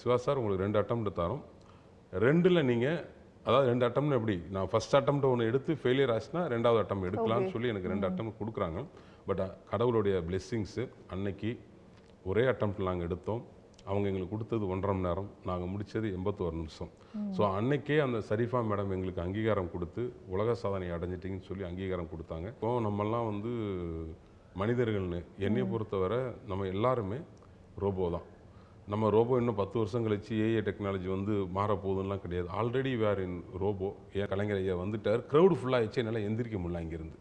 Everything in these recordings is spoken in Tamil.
சிவா சார் உங்களுக்கு ரெண்டு அட்டம் தரோம். ரெண்டில் நீங்கள் அதாவது ரெண்டு அட்டம்னு எப்படி? நான் ஃபர்ஸ்ட் அட்டம் ஒன்று எடுத்து ஃபெயிலியர் ஆச்சுன்னா ரெண்டாவது அட்டம் எடுக்கலாம்னு சொல்லி எனக்கு ரெண்டு அட்டம் கொடுக்குறாங்க. பட் கடவுளுடைய பிளெஸ்ஸிங்ஸு அன்னைக்கு ஒரே அட்டம்ப்ட் நாங்கள் எடுத்தோம். அவங்க எங்களுக்கு கொடுத்தது ஒன்றரை மணி நேரம். நாங்கள் முடித்தது எண்பத்தோரு நிமிஷம். ஸோ அன்னைக்கே அந்த சரிஃபா மேடம் எங்களுக்கு அங்கீகாரம் கொடுத்து உலக சாதனை அடைஞ்சிட்டிங்கன்னு சொல்லி அங்கீகாரம் கொடுத்தாங்க. இப்போ நம்மெல்லாம் வந்து மனிதர்கள்னு என்னை பொறுத்தவரை நம்ம எல்லாருமே ரோபோ தான். நம்ம ரோபோ இன்னும் பத்து வருஷம் கழிச்சு ஏஐ டெக்னாலஜி வந்து மாறப்போகுதுலாம் கிடையாது. Already we're in robo. ஏன் கலைஞர் ஐயா வந்துட்டார். க்ரௌடு ஃபுல்லாகிடுச்சு என்னால் எந்திரிக்க முடியல இங்கேருந்து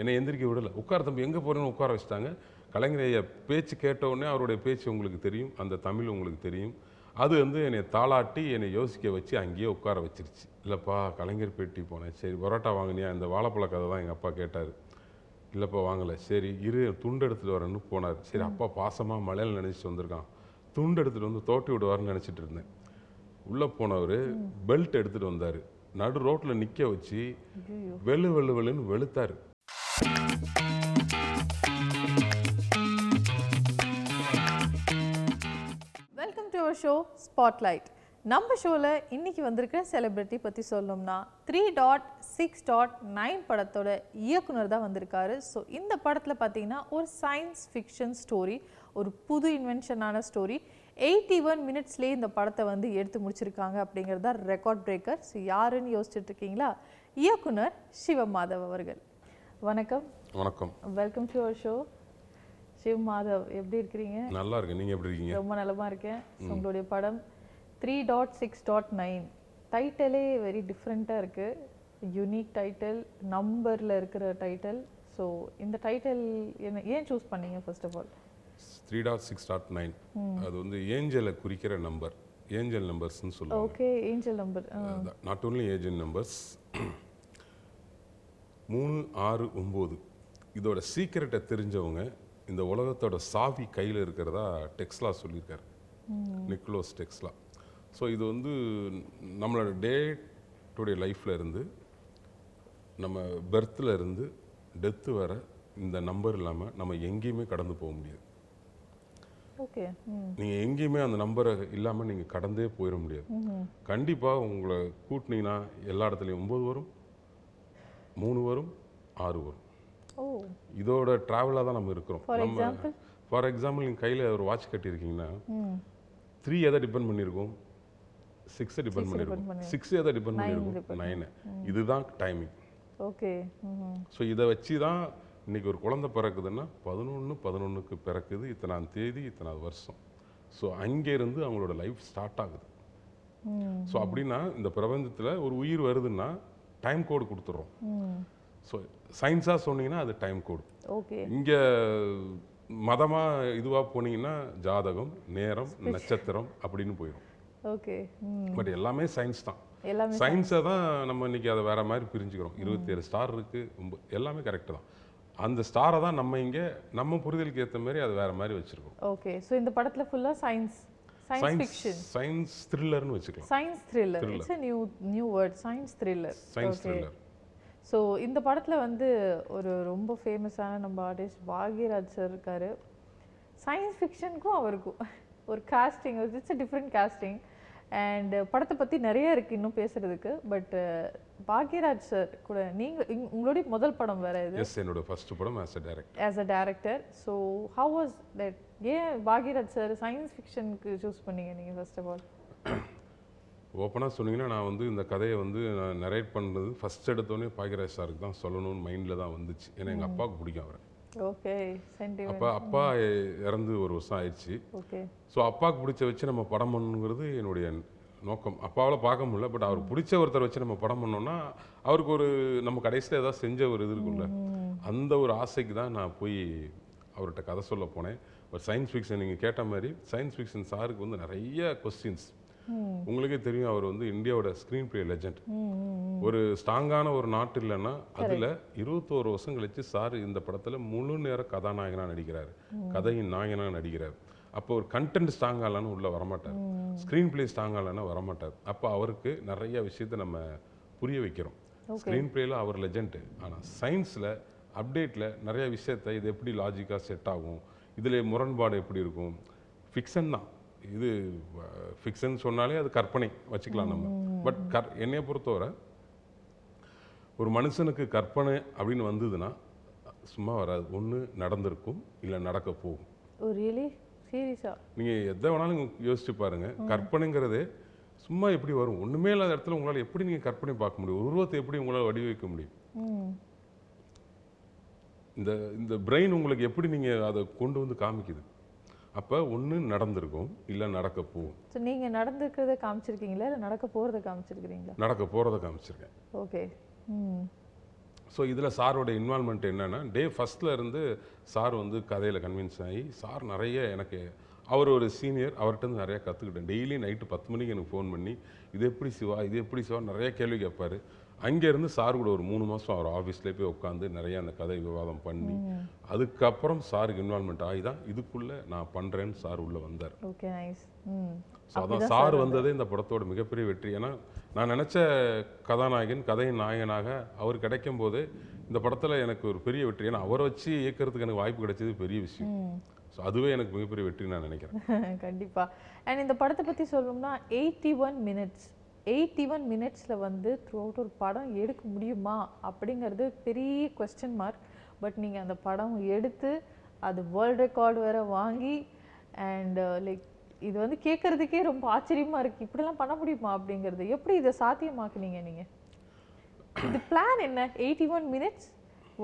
என்னை எந்திரிக்க விடல. உட்கார தம்பி எங்கே போகிறேன்னு உட்கார வச்சுட்டாங்க. கலைஞர் ஐயா பேச்சு கேட்ட உடனே அவருடைய பேச்சு உங்களுக்கு தெரியும். அந்த தமிழ் உங்களுக்கு தெரியும். அது வந்து என்னை தாளாட்டி என்னை யோசிக்க வச்சு அங்கேயே உட்கார வச்சிருச்சு. இல்லைப்பா கலைஞர் பேட்டி போனேன். சரி பரோட்டா வாங்கினியா? இந்த வாழைப்பழ கதை தான் எங்கள் அப்பா கேட்டார். இல்லைப்பா வாங்கலை. சரி இரு துண்டு எடுத்துகிட்டு வரேன்னு போனார். சரி அப்பா பாசமாக மலையில் நினச்சிட்டு வந்திருக்கான். துண்டு எடுத்துகிட்டு வந்து தோட்டி விடுவார்னு நினச்சிட்டு இருந்தேன். உள்ளே போனவர் பெல்ட் எடுத்துகிட்டு வந்தார். நடு ரோட்டில் நிற்க வச்சு வெளு வெளு வெளுன்னு வெளுத்தார். Welcome to our show spotlight நம்ம ஷோவில் இன்னைக்கு வந்திருக்கிற செலிபிரிட்டி பற்றி சொல்லணும்னா three dot six dot nine படத்தோட இயக்குனர் தான் வந்திருக்காரு. ஸோ இந்த படத்தில் பார்த்தீங்கன்னா ஒரு சயின்ஸ் ஃபிக்ஷன் ஸ்டோரி ஒரு புது இன்வென்ஷனான ஸ்டோரி எயிட்டி ஒன் மினிட்ஸ்லேயே இந்த படத்தை வந்து எடுத்து முடிச்சிருக்காங்க அப்படிங்கிறது தான் ரெக்கார்ட் பிரேக்கர் ஸோ யாருன்னு யோசிச்சுட்டு இருக்கீங்களா? இயக்குனர் சிவமாதவ் அவர்கள். வணக்கம். வணக்கம். Welcome to our show Shiv Madhav எப்படி இருக்கிறீங்க? நல்லா இருக்கு நீங்கள் எப்படி இருக்கீங்க? ரொம்ப நலமா இருக்கேன். உங்களுடைய படம் three dot six dot nine டைட்டிலே very டிஃப்ரெண்ட்டாக இருக்கு. யூனிக் டைட்டில் நம்பரில் இருக்கிற டைட்டில் ஸோ இந்த டைட்டில் என்ன ஏன் சூஸ் பண்ணீங்க first of all three dot six dot nine அது வந்து ஏஞ்சலை குறிக்கிற நம்பர் ஏஞ்சல் நம்பர்ஸ்னு சொல்லுவாங்க. Okay angel number not only agent numbers மூணு ஆறு ஒம்பது. இதோட சீக்கிரட்டை தெரிஞ்சவங்க இந்த உலகத்தோட சாவி கையில் இருக்கிறதா டெக்ஸ்லா சொல்லியிருக்காரு. நிக்கோலஸ் டெக்ஸ்லா. ஸோ இது வந்து நம்மளோட டே டுடே லைஃப்பில் இருந்து நம்ம பெர்த்தில் இருந்து டெத்து வர இந்த நம்பர் இல்லாமல் நம்ம எங்கேயுமே கடந்து போக முடியாது. நீங்கள் எங்கேயுமே அந்த நம்பரை இல்லாமல் நீங்கள் கடந்தே போயிட முடியாது. கண்டிப்பாக உங்களை கூட்டினீங்கன்னா எல்லா இடத்துலையும் ஒம்பது வரும் மூணு வரும் ஆறு வரும். இதோட ட்ராவலாக தான் நம்ம இருக்கிறோம். For நம்ம example? ஃபார் எக்ஸாம்பிள் நீங்கள் கையில் ஒரு வாட்ச் கட்டியிருக்கீங்கன்னா த்ரீ எதை டிபெண்ட் பண்ணியிருக்கோம்? சிக்ஸை டிபெண்ட் பண்ணியிருக்கோம். சிக்ஸ் எதை டிபெண்ட் பண்ணியிருக்கோம்? நைனு இதுதான் டைமிங் ஓகே. ஸோ இதை வச்சு தான் இன்னைக்கு ஒரு குழந்தை பிறக்குதுன்னா பதினொன்று பதினொன்றுக்கு பிறக்குது. இத்தனாம் தேதி இத்தனாவது வருஷம். ஸோ அங்கேருந்து அவங்களோட லைஃப் ஸ்டார்ட் ஆகுது. ஸோ அப்படின்னா இந்த பிரபஞ்சத்தில் ஒரு உயிர் வருதுன்னா டைம் கோடு கொடுத்துட்றோம். ஸோ சயின்ஸாக சொன்னீங்கன்னா அது டைம் கோடு ஓகே. இங்கே மதமாக இதுவாக போனீங்கன்னா ஜாதகம் நேரம் நட்சத்திரம் அப்படின்னு போயிடும் ஓகே. பட் எல்லாமே சயின்ஸ் தான். சயின்ஸை தான் நம்ம இன்னைக்கு அதை வேற மாதிரி பிரிஞ்சுக்கிறோம். இருபத்தேழு ஸ்டார் இருக்கு. ஒம்ப- எல்லாமே கரெக்ட் தான். அந்த ஸ்டாரை தான் நம்ம இங்கே நம்ம புரிதலுக்கு ஏற்ற மாதிரி அது வேற மாதிரி வச்சிருக்கோம். ஓகே ஸோ இந்த படத்துல ஃபுல்லா சயின்ஸ் சயின்ஸ் ஃபிக்ஷன் சயின்ஸ் த்ரில்லர்னு வச்சுக்கலாம். Science thriller it's a new new word science thriller science thriller so இந்த படத்தில் வந்து ஒரு ரொம்ப ஃபேமஸான நம்ம ஆர்டிஸ்ட் பாக்யராஜ் சார் இருக்காரு. சயின்ஸ் ஃபிக்ஷனுக்கும் அவருக்கும் ஒரு casting it's a different casting and படத்தை பற்றி நிறைய இருக்குது இன்னும் பேசுறதுக்கு பட் பாக்யராஜ் சார் கூட நீங்கள் உங்களுடைய முதல் படம் வேற இது? எஸ் என்னோட ஃபர்ஸ்ட் படம் as a director as a director so how was that ஏன் பாக்யராஜ் சார் சயின்ஸ் ஃபிக்ஷனுக்கு சூஸ் பண்ணீங்க நீங்கள் ஃபர்ஸ்ட் ஆஃப் ஆல் ஓப்பனாக சொன்னீங்கன்னா நான் வந்து இந்த கதையை வந்து நான் நரேட் பண்ணுறது ஃபர்ஸ்ட் எடுத்தோடனே பாகிராஜ் சாருக்கு தான் சொல்லணும்னு மைண்டில் தான் வந்துச்சு. ஏன்னா எங்கள் அப்பாவுக்கு பிடிக்கும் அவரை. ஓகே அப்போ அப்பா இறந்து ஒரு வருஷம் ஆயிடுச்சு. ஓகே ஸோ அப்பாவுக்கு பிடிச்ச வச்சு நம்ம படம் பண்ணணுங்கிறது என்னுடைய நோக்கம். அப்பாவால் பார்க்க முடியல. பட் அவருக்கு பிடிச்ச ஒருத்தர் வச்சு நம்ம படம் பண்ணோம்னா அவருக்கு ஒரு நம்ம கடைசியில் ஏதாவது செஞ்ச ஒரு இது இருக்கும்ல. அந்த ஒரு ஆசைக்கு தான் நான் போய் அவர்கிட்ட கதை சொல்ல போனேன். ஒரு சயின்ஸ் ஃபிக்ஷன் நீங்கள் கேட்ட மாதிரி சயின்ஸ் ஃபிக்ஷன் சாருக்கு வந்து நிறைய கொஸ்டின்ஸ் உங்களுக்கே தெரியும் அவர் வந்து இந்தியாவோட ஸ்க்ரீன் பிளே லெஜண்ட் ஒரு ஸ்ட்ராங்கான ஒரு நாட்டு இல்லைன்னா அதில் இருபத்தோரு வருஷம் கழிச்சு சார் இந்த படத்தில் முழு நேர கதாநாயகனாக நடிக்கிறார். கதையின் நாயகனாக நடிக்கிறார். அப்போ ஒரு கண்டென்ட் ஸ்ட்ராங்காக இல்லைன்னு உள்ளே வரமாட்டார். ஸ்க்ரீன் பிளே ஸ்ட்ராங்காக இல்லைன்னா வரமாட்டார். அப்போ அவருக்கு நிறைய விஷயத்தை நம்ம புரிய வைக்கிறோம். ஸ்க்ரீன் பிளேயில் அவர் லெஜெண்ட்டு ஆனால் சயின்ஸில் அப்டேட்டில் நிறைய விஷயத்தை இது எப்படி லாஜிக்காக செட் ஆகும்? இதில் முரண்பாடு எப்படி இருக்கும்? ஃபிக்ஷன் தான். இது ஃபிக்ஷன் சொன்னாலே அது கற்பனை வச்சுக்கலாம் நம்ம. பட் கற் என்னைய பொறுத்தவரை ஒரு மனுஷனுக்கு கற்பனை அப்படின்னு வந்ததுன்னா சும்மா வராது. ஒன்று நடந்திருக்கும் இல்லை நடக்க போகும். ரியலி சீரியஸா? நீங்கள் எதை வேணாலும் யோசிச்சு பாருங்க. கற்பனைங்கிறதே சும்மா எப்படி வரும்? ஒன்றுமே இல்லாத இடத்துல உங்களால் எப்படி நீங்கள் கற்பனை பார்க்க முடியும்? உருவத்தை எப்படி உங்களால் வடிவமைக்க முடியும்? இந்த இந்த பிரெயின் உங்களுக்கு எப்படி நீங்கள் அதை கொண்டு வந்து காமிக்குது? அப்போ ஒன்று நடந்திருக்கும் இல்லை நடக்க போகும். ஸோ நீங்கள் நடந்துக்கிறத காமிச்சிருக்கீங்களா? இல்லை நடக்க போகிறத காமிச்சிருக்கிறீங்களா? நடக்க போகிறத காமிச்சிருக்கேன். ஓகே ம். ஸோ இதில் சாரோட இன்வால்மெண்ட் என்னன்னா டே ஃபஸ்ட்டில் இருந்து சார் வந்து கதையில் கன்வின்ஸ் ஆகி சார் நிறைய எனக்கு அவர் ஒரு சீனியர் அவர்கிட்ட நிறையா கற்றுக்கிட்டேன் டெய்லி நைட்டு பத்து மணிக்கு எனக்கு ஃபோன் பண்ணி இது எப்படி சிவா? இது எப்படி சிவா? நிறைய கேள்வி கேட்பார் அங்கேருந்து சார் கூட ஒரு மூணு மாதம் அவர் ஆஃபீஸ்லேயே போய் உட்காந்து நிறைய அந்த கதை விவாதம் பண்ணி அதுக்கப்புறம் சாருக்கு இன்வால்மெண்ட் ஆகி தான் இதுக்குள்ளே நான் பண்ணுறேன்னு சார் உள்ளே வந்தார். ஓகே நைஸ் ஸோ அதான் சார் வந்ததே இந்த படத்தோட மிகப்பெரிய வெற்றி. ஏன்னா நான் நினச்ச கதாநாயகன் கதையின் நாயகனாக அவர் கிடைக்கும் போது இந்த படத்தில் எனக்கு ஒரு பெரிய வெற்றி. ஏன்னா அவரை வச்சு இயக்கிறதுக்கு எனக்கு வாய்ப்பு கிடைச்சது பெரிய விஷயம். ஸோ அதுவே எனக்கு மிகப்பெரிய வெற்றி நான் நினைக்கிறேன். கண்டிப்பா. அண்ட் இந்த படத்தை பத்தி சொல்லணும்னா eighty one minutes eighty one மினிட்ஸில் வந்து த்ரூ அவுட் ஒரு படம் எடுக்க முடியுமா? அப்படிங்கிறது பெரிய கொஸ்டின் மார்க் பட் நீங்கள் அந்த படம் எடுத்து அது வேர்ல்ட் ரெக்கார்டு வேற வாங்கி அண்ட் லைக் இது வந்து கேட்குறதுக்கே ரொம்ப ஆச்சரியமா இருக்கு. இப்படிலாம் பண்ண முடியுமா அப்படிங்கிறது? எப்படி இதை சாத்தியமாக்குனீங்க நீங்க? இது பிளான் என்ன? Eighty one minutes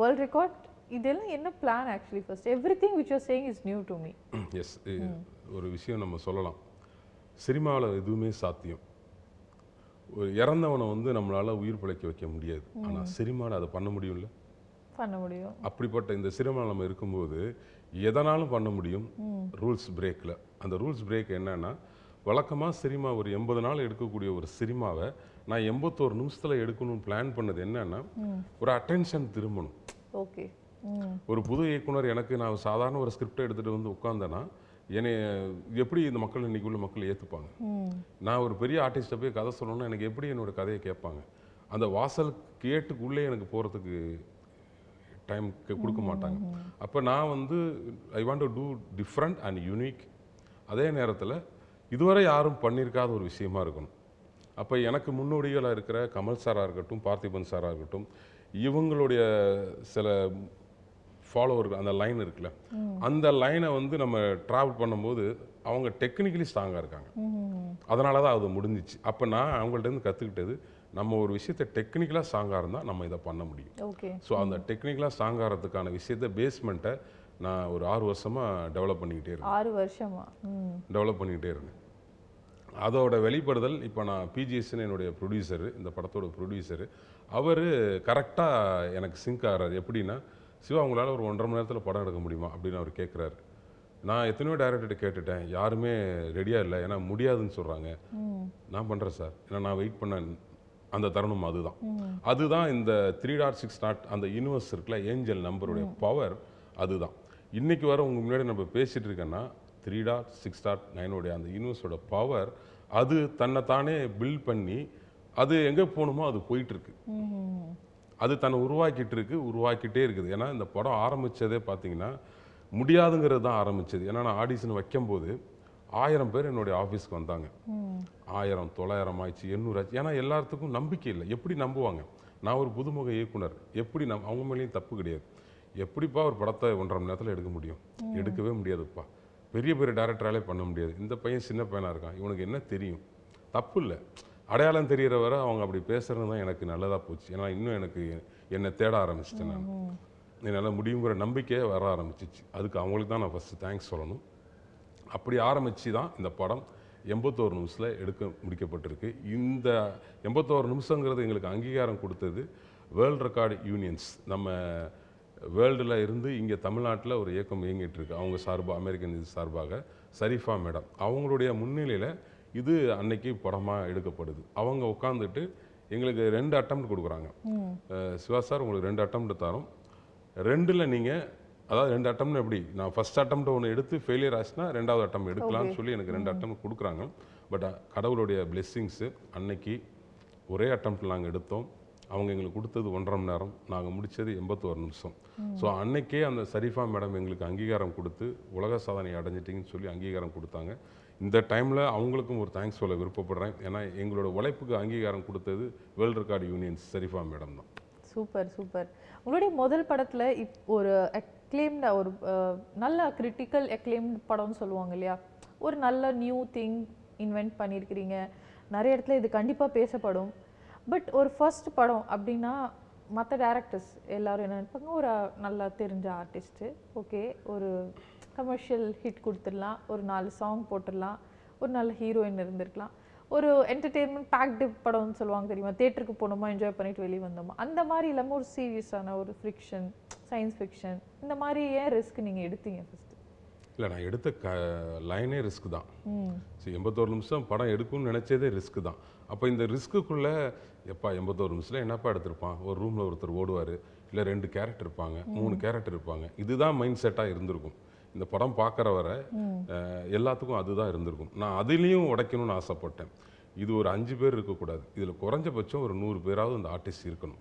world record இதெல்லாம் என்ன plan actually first everything which you're saying is new to me yes ஒரு விஷயம் நம்ம சொல்லலாம். சினிமாவில் எதுவுமே சாத்தியம். ஒரு இறந்தவனை வந்து நம்மளால் உயிர் பிழைக்க வைக்க முடியாது. ஆனால் சினிமாவில் அதை பண்ண முடியும்ல? பண்ண முடியும். அப்படிப்பட்ட இந்த சினிமாவில் நம்ம இருக்கும்போது எதனாலும் பண்ண முடியும்? ரூல்ஸ் பிரேக்கில் அந்த ரூல்ஸ் பிரேக் என்னன்னா வழக்கமாக சினிமா ஒரு எண்பது நாள் எடுக்கக்கூடிய ஒரு சினிமாவை நான் எண்பத்தோரு நிமிஷத்தில் எடுக்கணும்னு பிளான் பண்ணது என்னன்னா ஒரு அட்டென்ஷன் திரும்பணும். ஓகே. ஒரு புது இயக்குனர் எனக்கு நான் சாதாரண ஒரு ஸ்கிரிப்டை எடுத்துகிட்டு வந்து உட்காந்தேன்னா என்னை எப்படி இந்த மக்கள் இன்னைக்கு உள்ள மக்கள் ஏற்றுப்பாங்க நான் ஒரு பெரிய ஆர்டிஸ்ட்டை போய் கதை சொல்லணும்னா எனக்கு எப்படி என்னோட கதையை கேட்பாங்க? அந்த வாசல் கேட்டுக்குள்ளே எனக்கு போகிறதுக்கு டைம் கொடுக்க மாட்டாங்க. அப்போ நான் வந்து I want to do different and unique அதே நேரத்தில் இதுவரை யாரும் பண்ணியிருக்காத ஒரு விஷயமா இருக்கணும். அப்போ எனக்கு முன்னோடிகளாக இருக்கிற கமல் சாராக இருக்கட்டும் பார்த்திபன் சாராக இருக்கட்டும் இவங்களுடைய சில ஃபாலோவர் அந்த லைன் இருக்குல்ல. அந்த லைனை வந்து நம்ம ட்ராவல் பண்ணும்போது அவங்க டெக்னிக்கலி ஸ்ட்ராங்காக இருக்காங்க. அதனால தான் அது முடிஞ்சிச்சு. அப்போ நான் அவங்கள்ட்ட இருந்து கற்றுக்கிட்டது நம்ம ஒரு விஷயத்தை டெக்னிக்கலாக ஸ்ட்ராங்காக இருந்தால் நம்ம இதை பண்ண முடியும். ஓகே. ஸோ அந்த டெக்னிக்கலாக ஸ்ட்ராங் ஆகிறதுக்கான விஷயத்தை பேஸ்மெண்ட்டை நான் ஒரு ஆறு வருஷமாக டெவலப் பண்ணிக்கிட்டே இருக்கேன் ஆறு வருஷமா? ம். டெவலப் பண்ணிக்கிட்டே இருந்தேன். அதோட வெளிப்படுதல் இப்போ நான் பிஜிஎஸ்னு என்னுடைய ப்ரொடியூசரு இந்த படத்தோட ப்ரொடியூசரு அவர் கரெக்டாக எனக்கு சிங்க் ஆகிறார். எப்படின்னா சிவா உங்களால் ஒரு ஒன்றரை மணி நேரத்தில் படம் எடுக்க முடியுமா? அப்படின்னு அவர் கேட்குறாரு நான் எத்தனையோ டைரக்டர்கிட்ட கேட்டுட்டேன். யாருமே ரெடியாக இல்லை. ஏன்னா முடியாதுன்னு சொல்கிறாங்க நான் பண்ணுறேன் சார். ஏன்னா நான் வெயிட் பண்ண அந்த தருணம் அதுதான். அதுதான் இந்த த்ரீ டாட் சிக்ஸ் நாட் அந்த யூனிவர்ஸ் இருக்குல்ல ஏஞ்சல் நம்பருடைய பவர் அதுதான். இன்னைக்கு வர உங்க முன்னாடி நம்ம பேசிட்டு இருக்கேன்னா த்ரீ டாட் சிக்ஸ் டாட் நைனோடைய அந்த யூனிவர்ஸோட பவர் அது தன்னைத்தானே பில்ட் பண்ணி அது எங்கே போகணுமோ அது போயிட்டு இருக்கு. ம் அது தன்னை உருவாக்கிட்டு இருக்கு உருவாக்கிட்டே இருக்குது. ஏன்னா இந்த படம் ஆரம்பிச்சதே பார்த்தீங்கன்னா முடியாதுங்கிறது தான் ஆரம்பிச்சது. ஏன்னா நான் ஆடிஷன் வைக்கும்போது ஆயிரம் பேர் என்னுடைய ஆஃபீஸ்க்கு வந்தாங்க. ஆயிரம் தொள்ளாயிரம் ஆயிடுச்சு எண்ணூறு ஆச்சு ஏன்னா எல்லாத்துக்கும் நம்பிக்கை இல்லை. எப்படி நம்புவாங்க? நான் ஒரு புதுமுக இயக்குனர். எப்படி நம் அவங்க மேலேயும் தப்பு கிடையாது. எப்படிப்பா ஒரு படத்தை ஒன்றரை மணி நேரத்தில் எடுக்க முடியும்? எடுக்கவே முடியாதுப்பா. பெரிய பெரிய டேரக்டராலே பண்ண முடியாது. இந்த பையன் சின்ன பையனாக இருக்கான். இவனுக்கு என்ன தெரியும்? தப்பு இல்லை. அடையாளம் தெரிகிற வரை அவங்க அப்படி பேசுறது தான் எனக்கு நல்லதாக போச்சு. ஏன்னா இன்னும் எனக்கு என்னை தேட ஆரம்பிச்சிட்டேன் நான். என்னால் முடியுங்கிற நம்பிக்கையே வர ஆரம்பிச்சிச்சு. அதுக்கு அவங்களுக்கு தான் நான் ஃபஸ்ட்டு தேங்க்ஸ் சொல்லணும். அப்படி ஆரம்பித்து தான் இந்த படம் எண்பத்தோரு நிமிஷத்தில் எடுக்க முடிக்கப்பட்டிருக்கு. இந்த எண்பத்தோரு நிமிஷங்கிறது எங்களுக்கு அங்கீகாரம் கொடுத்தது வேர்ல்ட் ரெக்கார்டு யூனியன்ஸ் நம்ம வேர்ல்டில் இருந்து இங்கே தமிழ்நாட்டில் ஒரு இயக்கம் இயங்கிட்டு இருக்கு. அவங்க சார்பாக அமெரிக்கன் இது சார்பாக. சரிஃபா மேடம். அவங்களுடைய முன்னிலையில் இது அன்னைக்கு படமாக எடுக்கப்படுது. அவங்க உட்காந்துட்டு எங்களுக்கு ரெண்டு அட்டம் கொடுக்குறாங்க. சிவா சார் உங்களுக்கு ரெண்டு அட்டம் தரோம். ரெண்டில் நீங்கள் அதாவது ரெண்டு அட்டம்னு எப்படி நான் ஃபர்ஸ்ட் அட்டம் ஒன்று எடுத்து ஃபெயிலியர் ஆச்சுன்னா ரெண்டாவது அட்டம் எடுக்கலாம்னு சொல்லி எனக்கு ரெண்டு அட்டம் கொடுக்குறாங்க. பட் கடவுளுடைய பிளெஸ்ஸிங்ஸு அன்னைக்கு ஒரே அட்டம்ப்ட் நாங்கள் எடுத்தோம். அவங்க எங்களுக்கு கொடுத்தது ஒன்றரை மணி நேரம். நாங்கள் முடித்தது எண்பத்தோரு நிமிஷம். ஸோ அன்னைக்கே அந்த சரிஃபா மேடம் எங்களுக்கு அங்கீகாரம் கொடுத்து உலக சாதனை அடைஞ்சிட்டிங்கன்னு சொல்லி அங்கீகாரம் கொடுத்தாங்க. இந்த டைமில் அவங்களுக்கும் ஒரு தேங்க்ஸ் சொல்ல விருப்பப்படுறேன். ஏன்னா எங்களோட உழைப்புக்கு அங்கீகாரம் கொடுத்தது world record unions Sharifa madam தான். Super super. உங்களுடைய முதல் படத்தில் இப் ஒரு அக்ளைம்ட ஒரு நல்ல கிரிட்டிக்கல் அக்ளைம்டு படம்னு சொல்லுவாங்க இல்லையா? ஒரு நல்ல நியூ திங் இன்வென்ட் பண்ணியிருக்கிறீங்க நிறைய இடத்துல இது கண்டிப்பாக பேசப்படும். பட் ஒரு ஃபர்ஸ்ட் படம் அப்படின்னா மற்ற டேரக்டர்ஸ் எல்லோரும் என்ன நினைப்பாங்க? ஒரு நல்லா தெரிஞ்ச ஆர்டிஸ்ட்டு ஓகே ஒரு கமர்ஷியல் ஹிட் கொடுத்துடலாம் ஒரு நாலு சாங் போட்டுடலாம் ஒரு நல்ல ஹீரோயின் இருந்திருக்கலாம். ஒரு என்டர்டெயின்மெண்ட் பேக்டு படம்னு சொல்லுவாங்க தெரியுமா? தேட்டருக்கு போனோமா என்ஜாய் பண்ணிட்டு வெளியே வந்தோமா? அந்த மாதிரி இல்லாமல் ஒரு சீரியஸான ஒரு ஃபிக்ஷன் சயின்ஸ் ஃபிக்ஷன் இந்த மாதிரி ஏன் ரிஸ்க் நீங்கள் எடுத்தீங்க ஃபஸ்ட்டு இல்லை நான் எடுத்த க லைனே ரிஸ்க் தான். சரி எண்பத்தோரு நிமிஷம் படம் எடுக்கும்னு நினச்சதே ரிஸ்க் தான். அப்போ இந்த ரிஸ்க்குள்ளே எப்பா எண்பத்தோரு நிமிஷத்தில் என்னப்பா எடுத்திருப்பான்? ஒரு ரூமில் ஒருத்தர் ஓடுவார் இல்லை ரெண்டு கேரக்டர் இருப்பாங்க மூணு கேரக்டர் இருப்பாங்க. இதுதான் மைண்ட் செட்டாக இருந்திருக்கும். இந்த படம் பார்க்குற வரை எல்லாத்துக்கும் அதுதான் இருந்திருக்கும். நான் அதுலேயும் உடைக்கணும்னு ஆசைப்பட்டேன். இது ஒரு அஞ்சு பேர் இருக்கக்கூடாது. இதில் குறைஞ்சபட்சம் ஒரு நூறு பேராவது இந்த ஆர்டிஸ்ட் இருக்கணும்.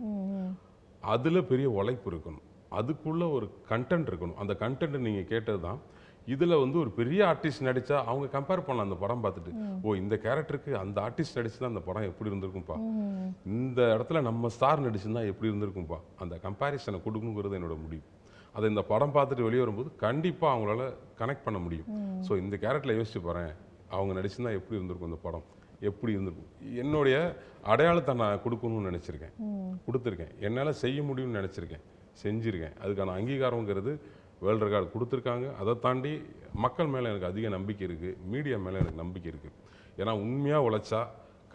அதில் பெரிய உழைப்பு இருக்கணும். அதுக்குள்ள ஒரு கண்டென்ட் இருக்கணும். அந்த கண்டென்ட் நீங்கள் கேட்டது தான் இதில் வந்து ஒரு பெரிய ஆர்டிஸ்ட் நடித்தா அவங்க கம்பேர் பண்ணலாம் அந்த படம் பார்த்துட்டு. ஓ இந்த கேரக்டருக்கு அந்த ஆர்டிஸ்ட் நடிச்சு தான் அந்த படம் எப்படி இருந்திருக்கும்ப்பா இந்த இடத்துல நம்ம ஸ்டார் நடிச்சிருந்தா எப்படி இருந்திருக்கும்ப்பா அந்த கம்பேரிசனை கொடுக்கணுங்கிறது என்னோட முடிவு. அதை இந்த படம் பார்த்துட்டு வெளியே வரும்போது கண்டிப்பாக அவங்களால கனெக்ட் பண்ண முடியும். ஸோ இந்த கேரக்டரில் யோசிச்சு பாறேன் அவங்க நடிச்சிருந்தா எப்படி இருந்திருக்கும் இந்த படம்? எப்படி இருந்திருக்கும்? என்னுடைய அடையாளத்தை நான் கொடுக்கணும்னு நினச்சிருக்கேன். கொடுத்துருக்கேன். என்னால் செய்ய முடியும்னு நினச்சிருக்கேன். செஞ்சுருக்கேன். அதுக்கான அங்கீகாரங்கிறது வேர்ல்டு ரெக்கார்டு கொடுத்துருக்காங்க. அதை தாண்டி மக்கள் மேலே எனக்கு அதிக நம்பிக்கை இருக்குது மீடியா மேலே எனக்கு நம்பிக்கை இருக்குது ஏன்னா உண்மையாக உழைச்சா